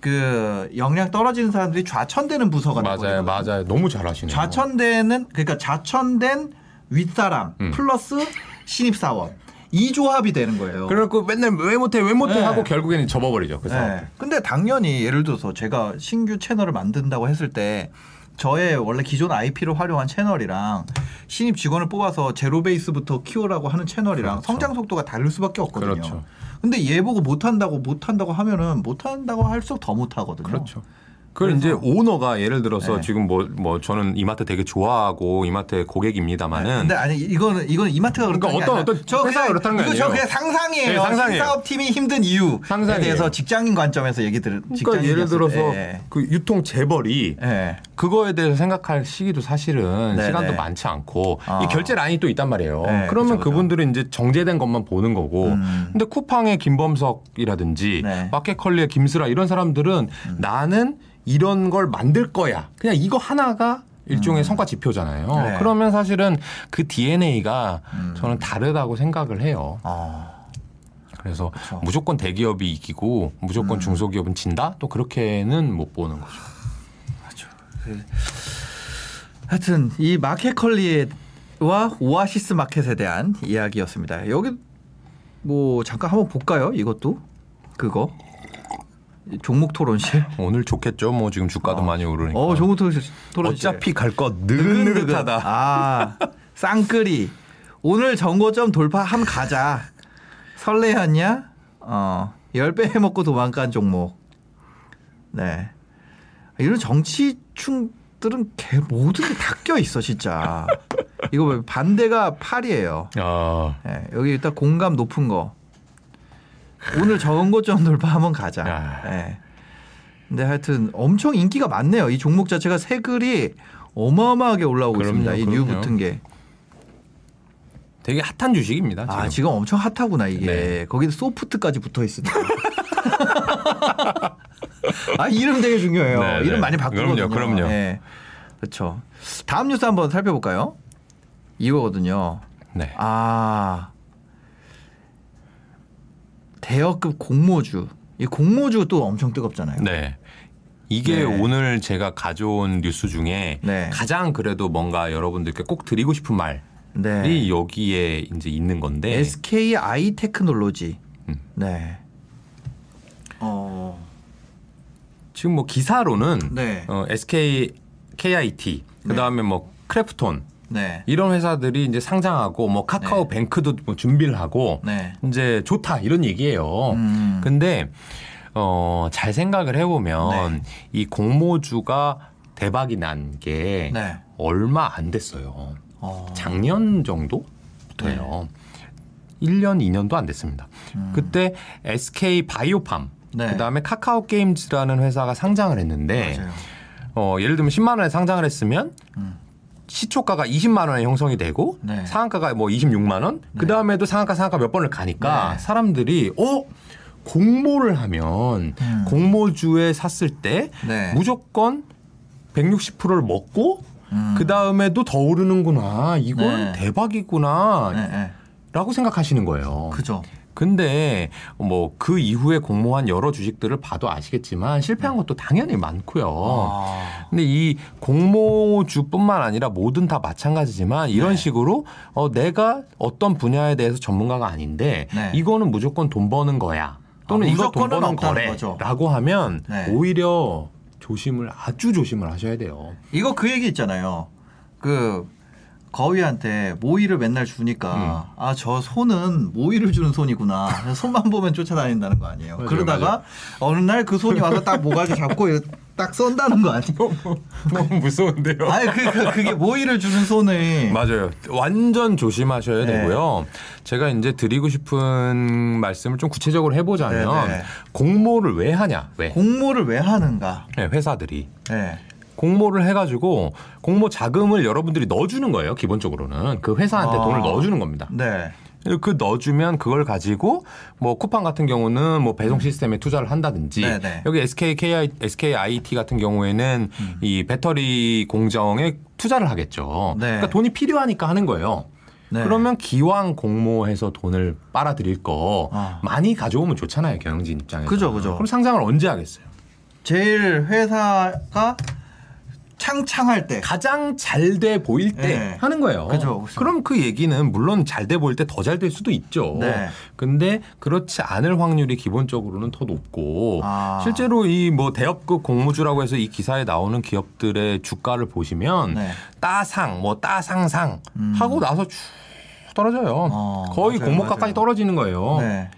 그 역량 떨어지는 사람들이 좌천되는 부서가 맞아요. 맞아요. 너무 잘하시네요. 좌천되는 그러니까 좌천된 윗사람 음. 플러스 신입 사원 이 조합이 되는 거예요. 그래갖고 맨날 왜 못해, 왜 못해 네. 하고 결국에는 접어버리죠. 그 사업. 네. 근데 당연히 예를 들어서 제가 신규 채널을 만든다고 했을 때 저의 원래 기존 IP를 활용한 채널이랑 신입 직원을 뽑아서 제로 베이스부터 키우라고 하는 채널이랑 그렇죠. 성장 속도가 다를 수밖에 없거든요. 그렇죠. 근데 얘 보고 못한다고 못한다고 하면은 못한다고 할수록 더 못하거든요. 그렇죠. 그걸 이제 오너가 예를 들어서 네. 지금 뭐 뭐 저는 이마트 되게 좋아하고 이마트의 고객입니다만은 네, 근데 아니 이거는 이거는 이마트가 그렇다는 그러니까 게 어떤- 어떤 저 회사가 그렇다는 거 이거 저? 그냥 상상이에요. 네, 상상이에요. 사업 팀이 힘든 이유에 상상이에요. 대해서 직장인 관점에서 얘기 들. 그러니까 예를 들어서 예. 그 유통 재벌이 예. 그거에 대해서 생각할 시기도 사실은 네, 시간도 네. 많지 않고 아. 이 결제 라인이 또 있단 말이에요. 네, 그러면 그쵸, 그쵸. 그분들은 이제 정제된 것만 보는 거고. 음. 근데 쿠팡의 김범석이라든지 네. 음. 마켓컬리의 김슬아 이런 사람들은 나는 이런 걸 만들 거야. 그냥 이거 하나가 일종의 성과 지표잖아요. 음. 네. 그러면 사실은 그 DNA가 음. 저는 다르다고 생각을 해요. 어. 그래서 그쵸. 무조건 대기업이 이기고 무조건 음. 중소기업은 진다? 또 그렇게는 못 보는 거죠. 그, 하여튼 이 마켓컬리와 오아시스 마켓에 대한 이야기였습니다. 여기 뭐 잠깐 한번 볼까요? 이것도 그거 종목 토론실. 오늘 좋겠죠. 뭐 지금 주가도 많이 오르니까. 어, 종목 토론실. 토론실. 어차피 갈거 느긋느긋하다. 아, 쌍끌이. 오늘 정고점 돌파 함 가자. 설레였냐? 어, 10배 해먹고 도망간 종목. 네. 이런 정치충들은 개 모든 게 다 껴 있어, 진짜. 이거 왜 반대가 8이에요. 아, 네, 여기 일단 공감 높은 거. 오늘 전고점 돌파 한번 가자. 야. 네. 근데 하여튼 엄청 인기가 많네요. 이 종목 자체가 새 글이 어마어마하게 올라오고 그럼요, 있습니다. 이 new. 붙은 게. 되게 핫한 주식입니다. 지금. 아, 지금 엄청 핫하구나, 이게. 네. 거기도 소프트까지 붙어 있으니까. 아, 이름 되게 중요해요. 네, 네. 이름 많이 바꾸거든요. 그럼요, 그럼요. 네. 그렇죠. 다음 뉴스 한번 살펴볼까요? 이거거든요. 네. 아 대여급 공모주 이 공모주 또 엄청 뜨겁잖아요. 네. 이게 네. 오늘 제가 가져온 뉴스 중에 네. 가장 그래도 뭔가 여러분들께 꼭 드리고 싶은 말이 네. 여기에 이제 있는 건데 SK 아이 테크놀로지. 음. 네. 어. 지금 뭐 기사로는 네. 어, SK KIT 그다음에 뭐 크래프톤 네. 이런 회사들이 이제 상장하고 뭐 카카오 뱅크도 뭐 준비를 하고 네. 이제 좋다 이런 얘기예요. 음. 근데 어, 잘 생각을 해보면 네. 이 공모주가 대박이 난게 네. 얼마 안 됐어요. 어. 작년 정도부터예요. 1년, 2년도 안 됐습니다. 음. 그때 SK 바이오팜 네. 그다음에 카카오 게임즈라는 회사가 상장을 했는데 맞아요. 어, 예를 들면 10만 원에 상장을 했으면 음. 시초가가 20만 원에 형성이 되고 네. 상한가가 뭐 26만 원. 그 다음에도 상한가 상한가 몇 번을 가니까 네. 사람들이 어 공모를 하면 음. 공모주에 샀을 때 네. 무조건 160%를 먹고 음. 그 다음에도 더 오르는구나. 이건 네. 대박이구나. 네, 네. 라고 생각하시는 거예요. 그죠. 근데 뭐 그 이후에 공모한 여러 주식들을 봐도 아시겠지만 실패한 것도 당연히 많고요. 아. 근데 이 공모주뿐만 아니라 뭐든 다 마찬가지지만 이런 네. 식으로 어 내가 어떤 분야에 대해서 전문가가 아닌데 네. 이거는 무조건 돈 버는 거야. 또는 아, 이거 돈 버는. 거래라고 하면 네. 오히려 조심을 아주 조심을 하셔야 돼요. 이거 그 얘기 있잖아요. 그 거위한테 모이를 맨날 주니까 음. 아저 손은 모이를 주는 손이구나. 손만 보면 쫓아다닌다는 거 아니에요. 맞아요, 그러다가 맞아요. 어느 날 그 손이 와서 딱 모가지 잡고 딱 쏜다는 거 아니에요? 너무 무서운데요. 아니 그, 그 그게 모이를 주는 손을 맞아요. 완전 조심하셔야 네. 되고요. 제가 이제 드리고 싶은 말씀을 좀 구체적으로 해보자면 네, 네. 공모를 왜 하냐? 왜? 공모를 왜 하는가? 네, 회사들이 네. 공모를 해가지고 공모 자금을 여러분들이 넣어주는 거예요. 기본적으로는 그 회사한테 아. 돈을 넣어주는 겁니다. 네. 그 넣어주면 그걸 가지고 뭐 쿠팡 같은 경우는 뭐 배송 시스템에 투자를 한다든지 음. 네네. 여기 SK KI, SK IT 같은 경우에는 음. 이 배터리 공정에 투자를 하겠죠. 네. 그러니까 돈이 필요하니까 하는 거예요. 네. 그러면 기왕 공모해서 돈을 빨아들일 거 아. 많이 가져오면 좋잖아요 경영진 입장에서. 그죠, 그죠. 그럼 상장을 언제 하겠어요? 제일 회사가 창창할 때 가장 잘 돼 보일 때 네. 하는 거예요. 그죠, 그죠. 럼그 얘기는 물론 잘 돼 보일 때 더 잘 될 수도 있죠. 네. 근데 그렇지 않을 확률이 기본적으로는 더 높고 아. 실제로 이 뭐 대업급 공모주라고 해서 이 기사에 나오는 기업들의 주가를 보시면 네. 따상 뭐 따상상 음. 하고 나서 쭉 떨어져요. 어, 거의 맞아요, 공모가까지 맞아요. 떨어지는 거예요. 네.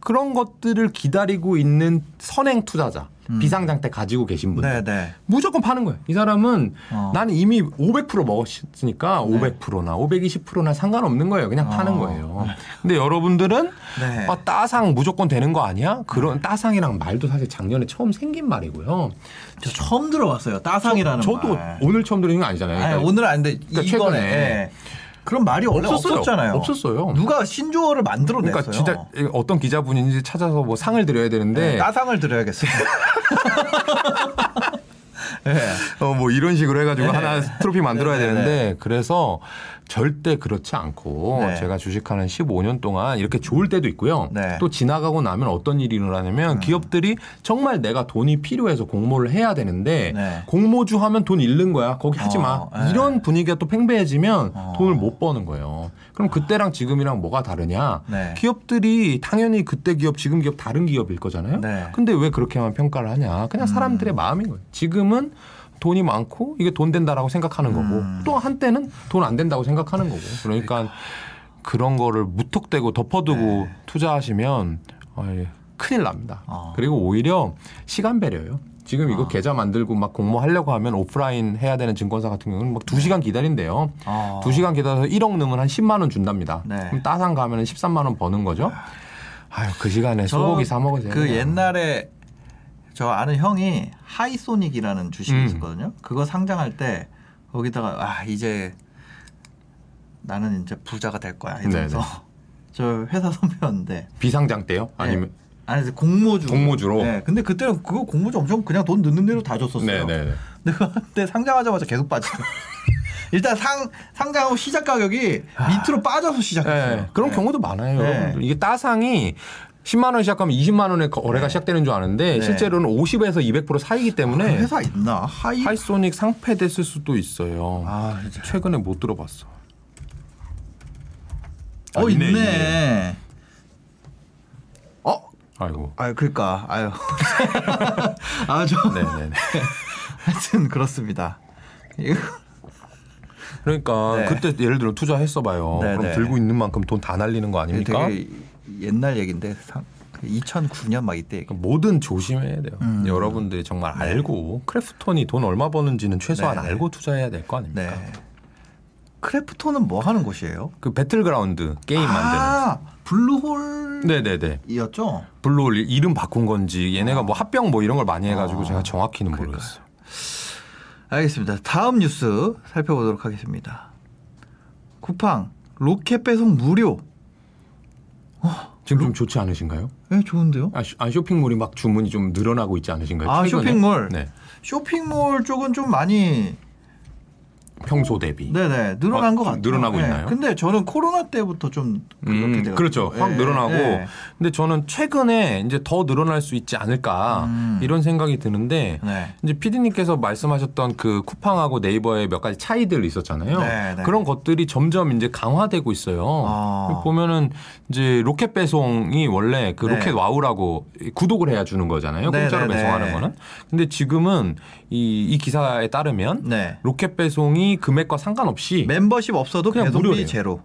그런 것들을 기다리고 있는 선행 투자자, 비상장대 가지고 계신 분들 음. 네, 네. 무조건 파는 거예요. 이 사람은 어. 나는 이미 500% 먹었으니까 네. 500%나 520%나 상관없는 거예요. 그냥 파는 어. 거예요. 근데 여러분들은 네. 아, 따상 무조건 되는 거 아니야? 그런 따상이랑 말도 사실 작년에 처음 생긴 말이고요. 저 처음 들어봤어요. 따상이라는 저도 말. 오늘 처음 들은 거 아니잖아요. 아니, 그러니까 오늘 아닌데 그러니까 이번에 최근에. 예. 그런 말이 원래 없었어요. 없었잖아요. 없었어요. 누가 신조어를 만들어냈어요. 그러니까 진짜 어떤 기자분인지 찾아서 뭐 상을 드려야 되는데 네, 따상을 드려야겠어요. 네. 어, 뭐 이런 식으로 해가지고 네. 하나 트로피 만들어야 네, 네, 되는데 그래서 절대 그렇지 않고 네. 제가 주식하는 15년 동안 이렇게 좋을 때도 있고요. 네. 또 지나가고 나면 어떤 일이 일어나냐면 기업들이 정말 내가 돈이 필요해서 공모를 해야 되는데 네. 공모주 하면 돈 잃는 거야. 거기 하지 마. 어, 네. 이런 분위기가 또 팽배해지면 어. 돈을 못 버는 거예요. 그럼 그때랑 지금이랑 뭐가 다르냐? 네. 기업들이 당연히 그때 기업, 지금 기업 다른 기업일 거잖아요. 네. 근데 왜 그렇게만 평가를 하냐? 그냥 사람들의 마음인 거예요. 지금은 돈이 많고 이게 돈 된다라고 생각하는 거고 음. 또 한때는 돈 안 된다고 생각하는 거고 그러니까 그런 거를 무턱대고 덮어두고 네. 투자하시면 어이, 큰일 납니다. 어. 그리고 오히려 시간 배려요. 지금 이거 어. 계좌 만들고 막 공모하려고 하면 오프라인 해야 되는 증권사 같은 경우는 막 두시간 기다린대요. 어. 두시간 기다려서 1억 넣으면 한 10만 원 준답니다. 네. 그럼 따상 가면 13만 원 버는 거죠. 아유, 그 시간에 저 소고기 사 먹으세요. 그. 옛날에 저 아는 형이 하이소닉이라는 주식이 음. 있었거든요. 그거 상장할 때 거기다가 아 이제 나는 이제 부자가 될 거야 이러면서. 저 회사 선배였는데 비상장 때요? 아니면 아니 이제 공모주 공모주로? 네, 근데 그때는 그거 공모주 엄청 그냥 돈 넣는 대로 다 줬었어요. 네네. 근데 그때 상장하자마자 계속 빠지고 일단 상 상장하고 시작 가격이 밑으로 빠져서 시작했어요. 네, 그런 네. 경우도 많아요. 네. 이게 따상이 10만 원 시작하면 20만 원에 거래가 네. 시작되는 줄 아는데 네. 실제로는 50에서 200% 사이기 그 때문에 회사 있나? 하이 하이소닉 상패됐을 수도 있어요. 아. 최근에 못 들어봤어. 아, 어 있네. 있네. 어? 아이고. 아유 그러니까 아유. 아 저 네네네. 하여튼 그렇습니다. 그러니까 네. 그때 예를 들어 투자했어 봐요. 네네. 그럼 들고 있는 만큼 돈 다 날리는 거 아닙니까? 되게 옛날 얘긴데 2009년 막 이때 얘기. 그러니까 뭐든 조심해야 돼요. 음. 여러분들이 정말 알고 크래프톤이 돈 얼마 버는지는 최소한 네. 알고 투자해야 될 거 아닙니까? 네. 크래프톤은 뭐 하는 곳이에요? 그 배틀그라운드 게임 만드는. 아, 블루홀이었죠? 네네네. 블루 이름 바꾼 건지 얘네가 뭐 합병 뭐 이런 걸 많이 해가지고 아, 제가 정확히는 그러니까요. 모르겠어요. 알겠습니다. 다음 뉴스 살펴보도록 하겠습니다. 쿠팡 로켓 배송 무료. 지금 좀 좋지 않으신가요? 예, 좋은데요? 아, 쇼- 아, 쇼핑몰이 막 주문이 좀 늘어나고 있지 않으신가요? 아, 최근에? 쇼핑몰. 네. 쇼핑몰 쪽은 좀 많이 평소 대비. 네네 늘어난 어, 것좀 같아요. 늘어나고 네. 있나요? 근데 저는 코로나 때부터 좀 그렇게 음. 그렇죠. 확 늘어나고. 근데 저는 최근에 이제 더 늘어날 수 있지 않을까 음. 이런 생각이 드는데 네. 이제 피디님께서 말씀하셨던 그 쿠팡하고 네이버의 몇 가지 차이들 있었잖아요. 네, 네. 그런 것들이 점점 이제 강화되고 있어요. 아. 보면은 이제 로켓 배송이 원래 그 네. 로켓 와우라고 구독을 해야 주는 거잖아요. 네, 공짜로 네, 배송하는 네. 거는. 근데 지금은 이, 이 기사에 따르면 네. 로켓 배송이 금액과 상관없이 멤버십 없어도 그냥 배송비 무료예요. 제로.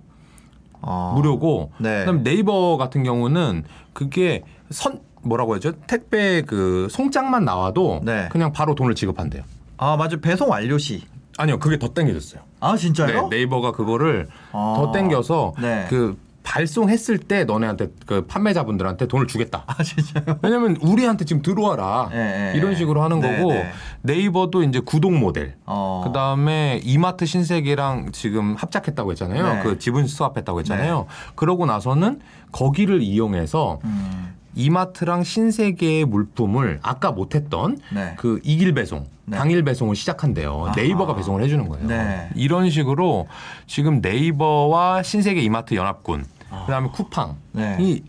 아. 무료고 네. 그다음에 네이버 같은 경우는 그게 선 뭐라고 하죠? 택배 그 송장만 나와도 네. 그냥 바로 돈을 지급한대요. 아 맞아 배송 완료 시. 아니요, 그게 더 땡겨졌어요. 아 진짜요? 네, 네이버가 그거를 아. 더 땡겨서 네. 그 발송했을 때 너네한테 그 판매자분들한테 돈을 주겠다. 아 진짜요? 왜냐면 우리한테 지금 들어와라 네, 네, 이런 네. 식으로 하는 네, 거고 네. 네이버도 이제 구독 모델 어. 그 다음에 이마트 신세계랑 지금 합작했다고 했잖아요. 네. 그 지분 수합했다고 했잖아요. 그러고 나서는 거기를 이용해서 음. 이마트랑 신세계의 물품을 아까 못했던 네. 그 이길 배송, 네. 당일 배송을 시작한대요. 아하. 네이버가 배송을 해주는 거예요. 네. 이런 식으로 지금 네이버와 신세계 이마트 연합군, 아. 그다음에 쿠팡이 네.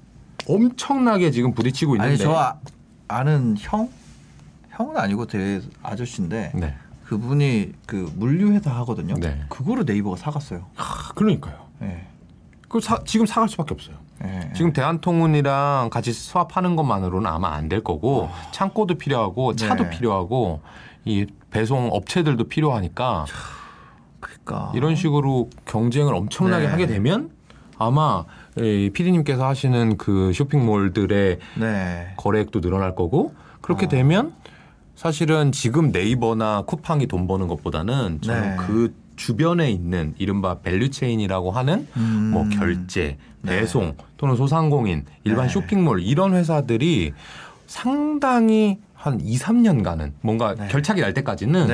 엄청나게 지금 부딪히고 있는데. 아니 저 아, 아는 형 형은 아니고 되게 아저씨인데 네. 그분이 그 물류 회사 하거든요. 네. 그거를 네이버가 사갔어요. 아, 그러니까요. 예. 그 사, 지금 사갈 수밖에 없어요. 예. 지금 대한통운이랑 같이 수합하는 것만으로는 아마 안 될 거고 창고도 필요하고 차도 아. 네. 필요하고 이 배송 업체들도 필요하니까 그러니까 이런 식으로 경쟁을 엄청나게 네. 하게 되면 아마 이 피디님께서 하시는 그 쇼핑몰들의 네. 거래액도 늘어날 거고 그렇게 어. 되면 사실은 지금 네이버나 쿠팡이 돈 버는 것보다는 저는 네. 그 주변에 있는 이른바 value chain이라고 하는 음. 뭐 결제, 네. 배송 또는 소상공인, 일반 네. 쇼핑몰 이런 회사들이 상당히 한 2, 3년간은 뭔가 네. 결착이 날 때까지는.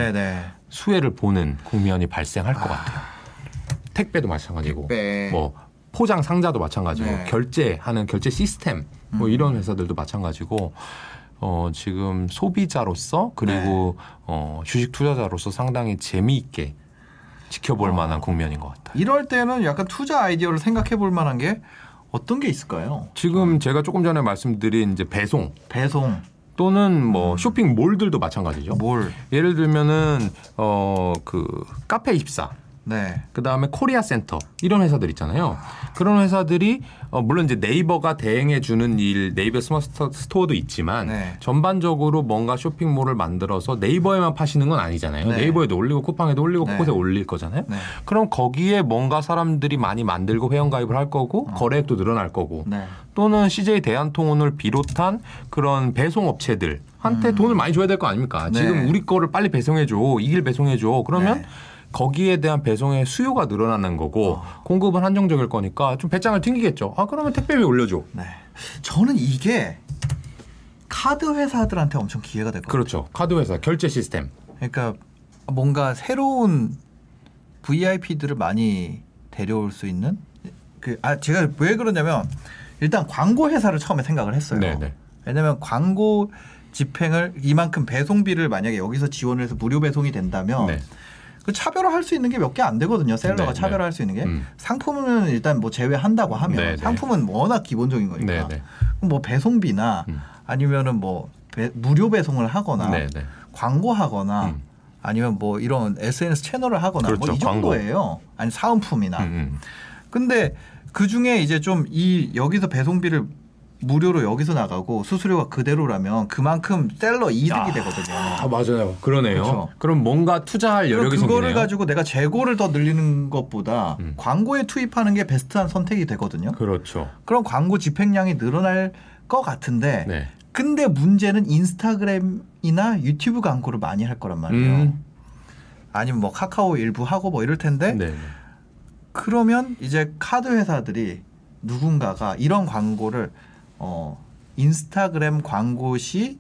수혜를 보는 국면이 발생할 것 같아요. 택배도 마찬가지고 네. 뭐 포장 상자도 마찬가지고 네. 결제하는 결제 시스템 뭐 음. 이런 회사들도 마찬가지고 어 지금 소비자로서 그리고 네. 어 주식 투자자로서 상당히 재미있게 지켜볼 어. 만한 국면인 것 같아요. 이럴 때는 약간 투자 아이디어를 생각해 볼 만한 게 어떤 게 있을까요? 지금 제가 조금 전에 말씀드린 이제 배송 배송, 또는 뭐 쇼핑몰들도 마찬가지죠. 몰. 예를 들면은 어 그 카페 24 네. 그 다음에 코리아 센터 이런 회사들 있잖아요. 그런 회사들이 어, 물론 이제 네이버가 대행해 주는 일 네이버 스마트 스토- 스토어도 있지만 네. 전반적으로 뭔가 쇼핑몰을 만들어서 네이버에만 파시는 건 아니잖아요. 네. 네이버에도 올리고 쿠팡에도 올리고 네. 곳곳에 올릴 거잖아요. 네. 그럼 거기에 뭔가 사람들이 많이 만들고 회원 가입을 할 거고 거래액도 늘어날 거고 네. 또는 CJ 대한통운을 비롯한 그런 배송 업체들 한테 돈을 많이 줘야 될 거 아닙니까? 음. 네. 지금 우리 거를 빨리 배송해 줘. 이 길 배송해 줘. 그러면 네. 거기에 대한 배송의 수요가 늘어나는 거고 어. 공급은 한정적일 거니까 좀 배짱을 튕기겠죠. 아 그러면 택배비 올려줘. 네. 저는 이게 카드 회사들한테 엄청 기회가 될것 같아요. 그렇죠. 카드 회사 결제 시스템. 그러니까 뭔가 새로운 VIP들을 많이 데려올 수 있는 그 아 제가 왜 그러냐면 일단 광고 회사를 처음에 생각을 했어요. 네네. 왜냐면 광고 집행을 이만큼 배송비를 만약에 여기서 지원을 해서 무료 배송이 된다면 네. 그 차별화할 수 있는 게 몇 개 안 되거든요. 셀러가 네, 차별화할 수 있는 게 음. 상품은 일단 뭐 제외한다고 하면 네, 네. 상품은 워낙 기본적인 거니까 네, 네. 뭐 배송비나 음. 아니면은 뭐 배- 무료 배송을 하거나 네, 네. 광고하거나 음. 아니면 뭐 이런 SNS 채널을 하거나 뭐 그렇죠, 이 광고. 정도예요. 아니 사은품이나. 음, 음. 근데 그 중에 이제 좀 이 여기서 배송비를 무료로 여기서 나가고 수수료가 그대로라면 그만큼 셀러 이득이 되거든요. 아 맞아요. 그러네요. 그렇죠. 그럼 뭔가 투자할 여력이 그거를 생기네요. 가지고 내가 재고를 더 늘리는 것보다 음. 광고에 투입하는 게 베스트한 선택이 되거든요. 그렇죠. 그럼 광고 집행량이 늘어날 것 같은데 네. 근데 문제는 인스타그램이나 유튜브 광고를 많이 할 거란 말이에요. 음. 아니면 뭐 카카오 일부 하고 뭐 이럴 텐데 네. 그러면 이제 카드 회사들이 누군가가 이런 광고를 어 인스타그램 광고 시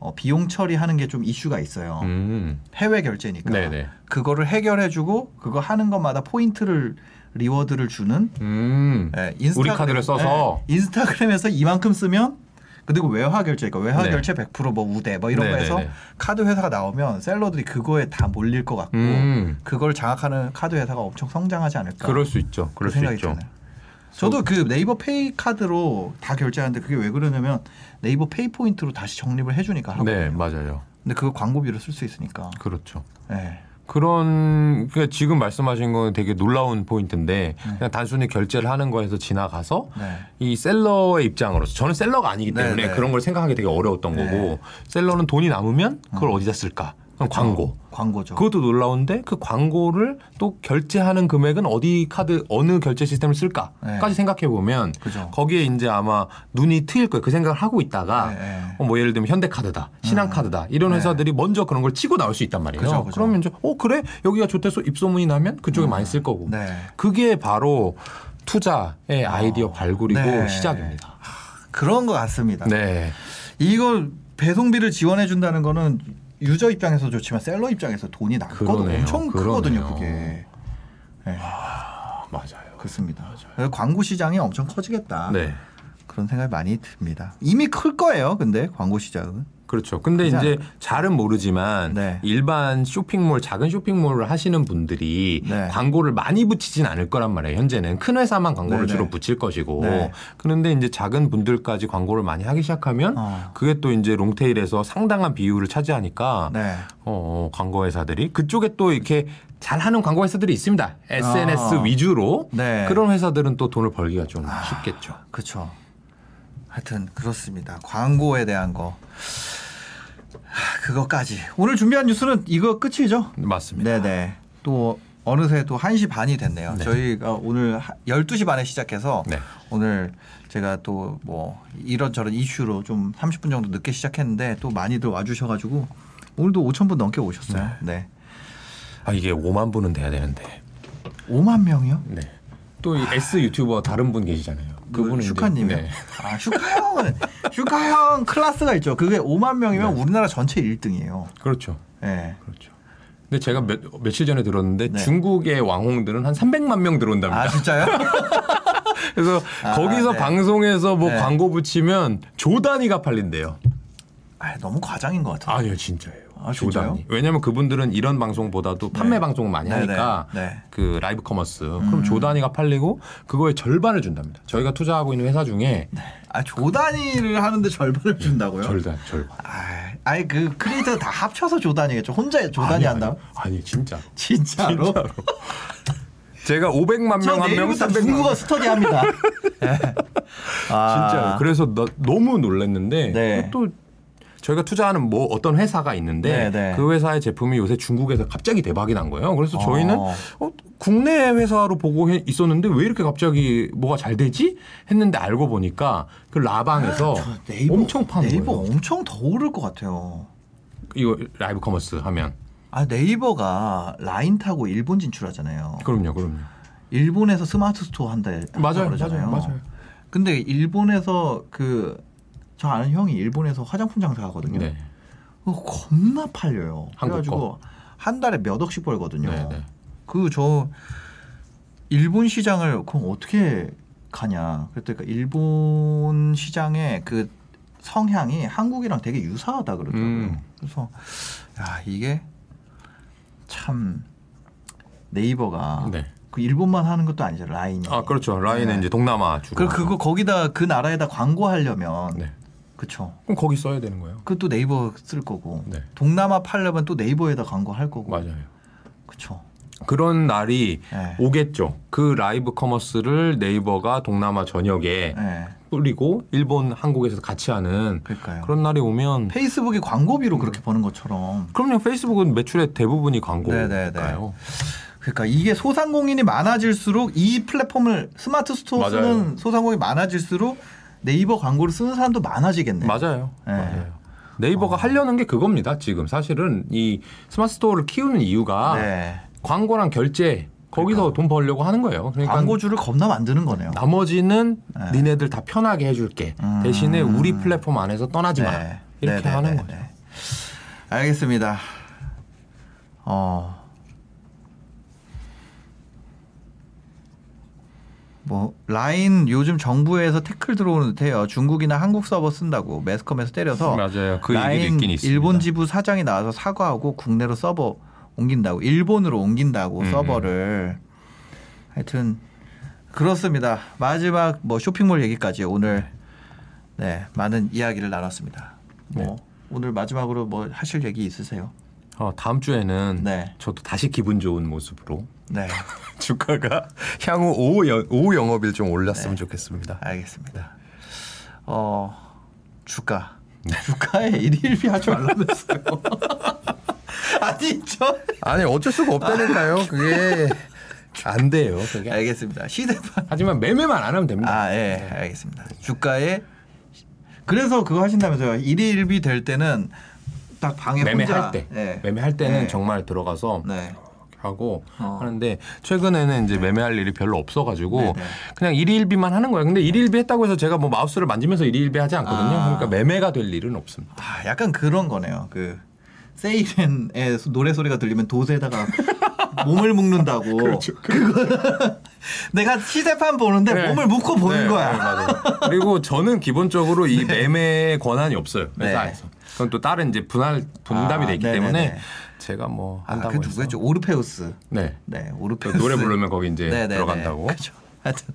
어, 비용 처리하는 게 좀 이슈가 있어요. 음. 해외 결제니까 네네. 그거를 해결해주고 그거 하는 것마다 포인트를 reward를 주는 음. 예, 인스타그램- 우리 카드를 써서? 예, 인스타그램에서 이만큼 쓰면 그리고 외화 결제니까 외화 네. 결제 100%뭐 우대 뭐 이런 네, 거에서 네, 네. 카드 회사가 나오면 seller들이 그거에 다 몰릴 것 같고 음. 그걸 장악하는 카드 회사가 엄청 성장하지 않을까 그럴 수 있죠. 그럴 그수 생각이 있죠. 드네요. 저도 그 네이버 페이 카드로 다 결제하는데 그게 왜 그러냐면 네이버 페이 포인트로 다시 적립을 해주니까 하거든요. 네, 맞아요. 근데 그거 광고비로 쓸 수 있으니까. 그렇죠. 네. 그런 그러니까 지금 말씀하신 건 되게 놀라운 포인트인데 네. 그냥 단순히 결제를 하는 거에서 지나가서 네. 이 셀러의 입장으로서 저는 셀러가 아니기 네, 때문에 네. 그런 걸 생각하기 되게 어려웠던 네. 거고 셀러는 돈이 남으면 그걸 어 디다 쓸까? 그럼 광고. 광고죠. 그것도 놀라운데 그 광고를 또 결제하는 금액은 어디 카드 어느 결제 시스템을 쓸까까지 네. 생각해 보면 그죠. 거기에 이제 아마 눈이 트일 거예요. 그 생각을 하고 있다가 네, 네. 어, 뭐 예를 들면 현대카드다, 신한카드다 이런 네. 회사들이 먼저 그런 걸 치고 나올 수 있단 말이에요. 그죠, 그죠. 그러면 이제 어 그래 여기가 좋대서 입소문이 나면 그쪽에 많이 쓸 거고 네. 그게 바로 투자의 아이디어 발굴이고 네. 시작입니다. 그런 것 같습니다. 네, 이걸 배송비를 지원해 준다는 거는 유저 입장에서 좋지만 셀러 입장에서 돈이 그러네요. 엄청 그러네요. 크거든요. 그게. 네, 맞아요. 그렇습니다. 그래서 광고 시장이 엄청 커지겠다. 네. 그런 생각이 많이 듭니다. 이미 클 거예요. 근데 광고 시장은. 그렇죠. 근데 이제 않을까? 잘은 모르지만 네. 일반 쇼핑몰, 작은 쇼핑몰을 하시는 분들이 네. 광고를 많이 붙이진 않을 거란 말이에요. 현재는 큰 회사만 광고를 네네. 주로 붙일 것이고. 네. 그런데 이제 작은 분들까지 광고를 많이 하기 시작하면 어. 그게 또 이제 롱테일에서 상당한 비율을 차지하니까 네. 어, 광고 회사들이 그쪽에 또 이렇게 잘하는 광고 회사들이 있습니다. SNS 아. 위주로 네. 그런 회사들은 또 돈을 벌기가 좀 쉽겠죠. 그렇죠. 하여튼 그렇습니다. 광고에 대한 거. 하, 그거까지. 오늘 준비한 뉴스는 이거 끝이죠? 맞습니다. 네네. 또 어느새 또 1시 반이 됐네요. 네. 저희가 오늘 하- 12시 반에 시작해서 네. 오늘 제가 또 뭐 이런저런 이슈로 좀 30분 정도 늦게 시작했는데 또 많이들 와주셔가지고 오늘도 5천 분 넘게 오셨어요. 네. 아 이게 5만 분은 돼야 되는데. 5만 명이요? 네. 또이 S 유튜버 다른 분 계시잖아요. 그분은 이제- 슈카님이요? 네. 아 슈카 형은 슈카 형 클래스가 있죠. 그게 5만 명이면 네. 우리나라 전체 1등이에요. 그렇죠. 네. 그렇죠. 근데 제가 몇, 며칠 전에 들었는데 네. 중국의 왕홍들은 한 300만 명 들어온답니다. 아 진짜요? 그래서 아, 거기서 네. 방송에서 뭐 네. 광고 붙이면 조 단위가 팔린대요. 아 너무 과장인 것 같아요. 아니요, 진짜예요. 아, 조 진짜요? 단위. 왜냐면 그분들은 이런 방송보다도 판매 네. 방송을 많이 네, 하니까 네, 네. 그 라이브 커머스. 음. 그럼 조 단위가 팔리고 그거의 절반을 준답니다. 저희가 투자하고 있는 회사 중에 아 조단위를 하는데 절반을 준다고요? 절반, 절반. 아, 아니 그 크리에이터 다 합쳐서 조단위겠죠. 혼자 조단위 한다? 아니, 아니, 진짜. 진짜로? 진짜로. 제가 500만 저명한 명, 내일부터 300만 중국어 명. 스터디합니다. 네. 아, 진짜요. 그래서 나, 너무 놀랐는데 네. 또 저희가 투자하는 뭐 어떤 회사가 있는데 네, 네. 그 회사의 제품이 요새 중국에서 갑자기 대박이 난 거예요. 그래서 저희는 어. 어, 국내 회사로 보고 해- 있었는데 왜 이렇게 갑자기 뭐가 잘 되지? 했는데 알고 보니까 그 라방에서 저 네이버, 엄청 파는 네이버 거예요. 엄청 더 오를 것 같아요. 이거 라이브 커머스 하면 아 네이버가 라인 타고 일본 진출하잖아요. 그럼요, 그럼요. 일본에서 스마트 스토어 한다 맞아요, 그러잖아요. 맞아요, 맞아요. 근데 일본에서 그 저 아는 형이 일본에서 화장품 장사하거든요. 네. 그거 겁나 팔려요. 그래가지고 한 달에 몇 억씩 벌거든요. 네, 네. 그저 일본 시장을 그럼 어떻게 가냐? 그랬더니 일본 시장의 그 성향이 한국이랑 되게 유사하다 그러더라고요. 음. 그래서 야 이게 참 네이버가 네. 그 일본만 하는 것도 아니죠 라인이. 아 그렇죠. 라인은 네. 이제 동남아 주로. 그 그거 거기다 그 나라에다 광고하려면 네. 그쵸. 그럼 거기 써야 되는 거예요. 그것도 네이버 쓸 거고 네. 동남아 팔려면 또 네이버에다 광고 할 거고. 맞아요. 그쵸. 그런 날이 네. 오겠죠. 그 라이브 커머스를 네이버가 동남아 전역에 네. 뿌리고 일본, 한국에서 같이 하는 그러니까요. 그런 날이 오면 페이스북이 광고비로 그렇게 버는 것처럼. 그럼요. 페이스북은 매출의 대부분이. 광고니까요. 그러니까 이게 소상공인이 많아질수록 이 플랫폼을 스마트 스토어 맞아요. 쓰는 소상공인이 많아질수록 네이버 광고를 쓰는 사람도 많아지겠네. 맞아요. 네. 맞아요. 네이버가 어. 하려는 게 그겁니다. 지금 사실은 이 스마트 스토어를 키우는 이유가 네. 광고랑 결제 거기서 돈 벌려고 하는 거예요. 그러니까 광고주를 겁나 만드는 거네요. 나머지는 네. 니네들 다 편하게 해줄게. 음. 대신에 우리 플랫폼 안에서 떠나지 마. 네. 이렇게 네, 네, 하는 네, 거죠. 네. 알겠습니다. 어. 뭐 라인 요즘 정부에서 태클 들어오는 듯해요. 중국이나 한국 서버 쓴다고 매스컴에서 때려서 맞아요. 그 라인. 일본 지부 사장이 나와서 사과하고 국내로 서버 옮긴다고 일본으로 옮긴다고 음. 서버를 하여튼 그렇습니다. 마지막 뭐 쇼핑몰 얘기까지 오늘 네 많은 이야기를 나눴습니다. 뭐 네. 오늘 마지막으로 뭐 하실 얘기 있으세요? 어, 다음 주에는 네. 저도 다시 기분 좋은 모습으로 네 주가가 향후 오후, 연, 오후 영업일 좀 올랐으면 네. 좋겠습니다. 알겠습니다. 어 주가 네. 주가에 일일비 하지 말라면서요. 아니 저 아니 어쩔 수가 없다니까요. 그게 안 돼요. 그게. 알겠습니다. 시대판 하지만 매매만 안 하면 됩니다. 아, 예, 알겠습니다. 주가에 그래서 그거 하신다면서요. 일일비 될 때는 딱 방에 매매할 혼자 때, 예. 매매할 때는 네. 정말 들어가서 네. 하고 어. 하는데 최근에는 이제 매매할 일이 별로 없어가지고 네, 네. 그냥 일일비만 하는 거예요. 근데 일일비 했다고 해서 제가 뭐 마우스를 만지면서 일일비 하지 않거든요. 아. 그러니까 매매가 될 일은 없습니다. 아, 약간 그런 거네요. 그 세이렌의 노래 소리가 들리면 도세에다가 몸을 묶는다고. 그렇죠. 그거 내가 시세판 보는데 네. 몸을 묶고 보는 네, 거야. 네, 맞아요. 그리고 저는 기본적으로 이 매매 권한이 없어요. 네. 회사에서. 그건 또 다른 이제 분할 분담이 아, 되기. 때문에 제가 뭐 아, 한다고 그 해서. 누구였죠? 오르페우스. 네. 네, 또 오르페우스. 노래 부르면 거기 이제 네네네. 들어간다고. 그렇죠. 하여튼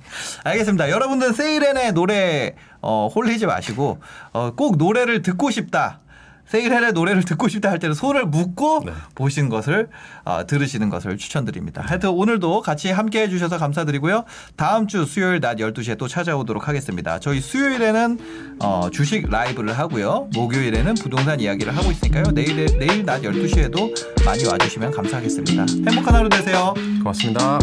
알겠습니다. 여러분들 세이렌의 노래 어, 홀리지 마시고 어, 꼭 노래를 듣고 싶다. 세이렌의 노래를 듣고 싶다 할 때는 손을 묶고 네. 보신 것을 어, 들으시는 것을 추천드립니다. 하여튼 오늘도 같이 함께 해주셔서 감사드리고요. 다음 주 수요일 낮 12시에 또 찾아오도록 하겠습니다. 저희 수요일에는 어, 주식 라이브를 하고요. 목요일에는 부동산 이야기를 하고 있으니까요. 내일, 내일 낮 12시에도 많이 와주시면 감사하겠습니다. 행복한 하루 되세요. 고맙습니다.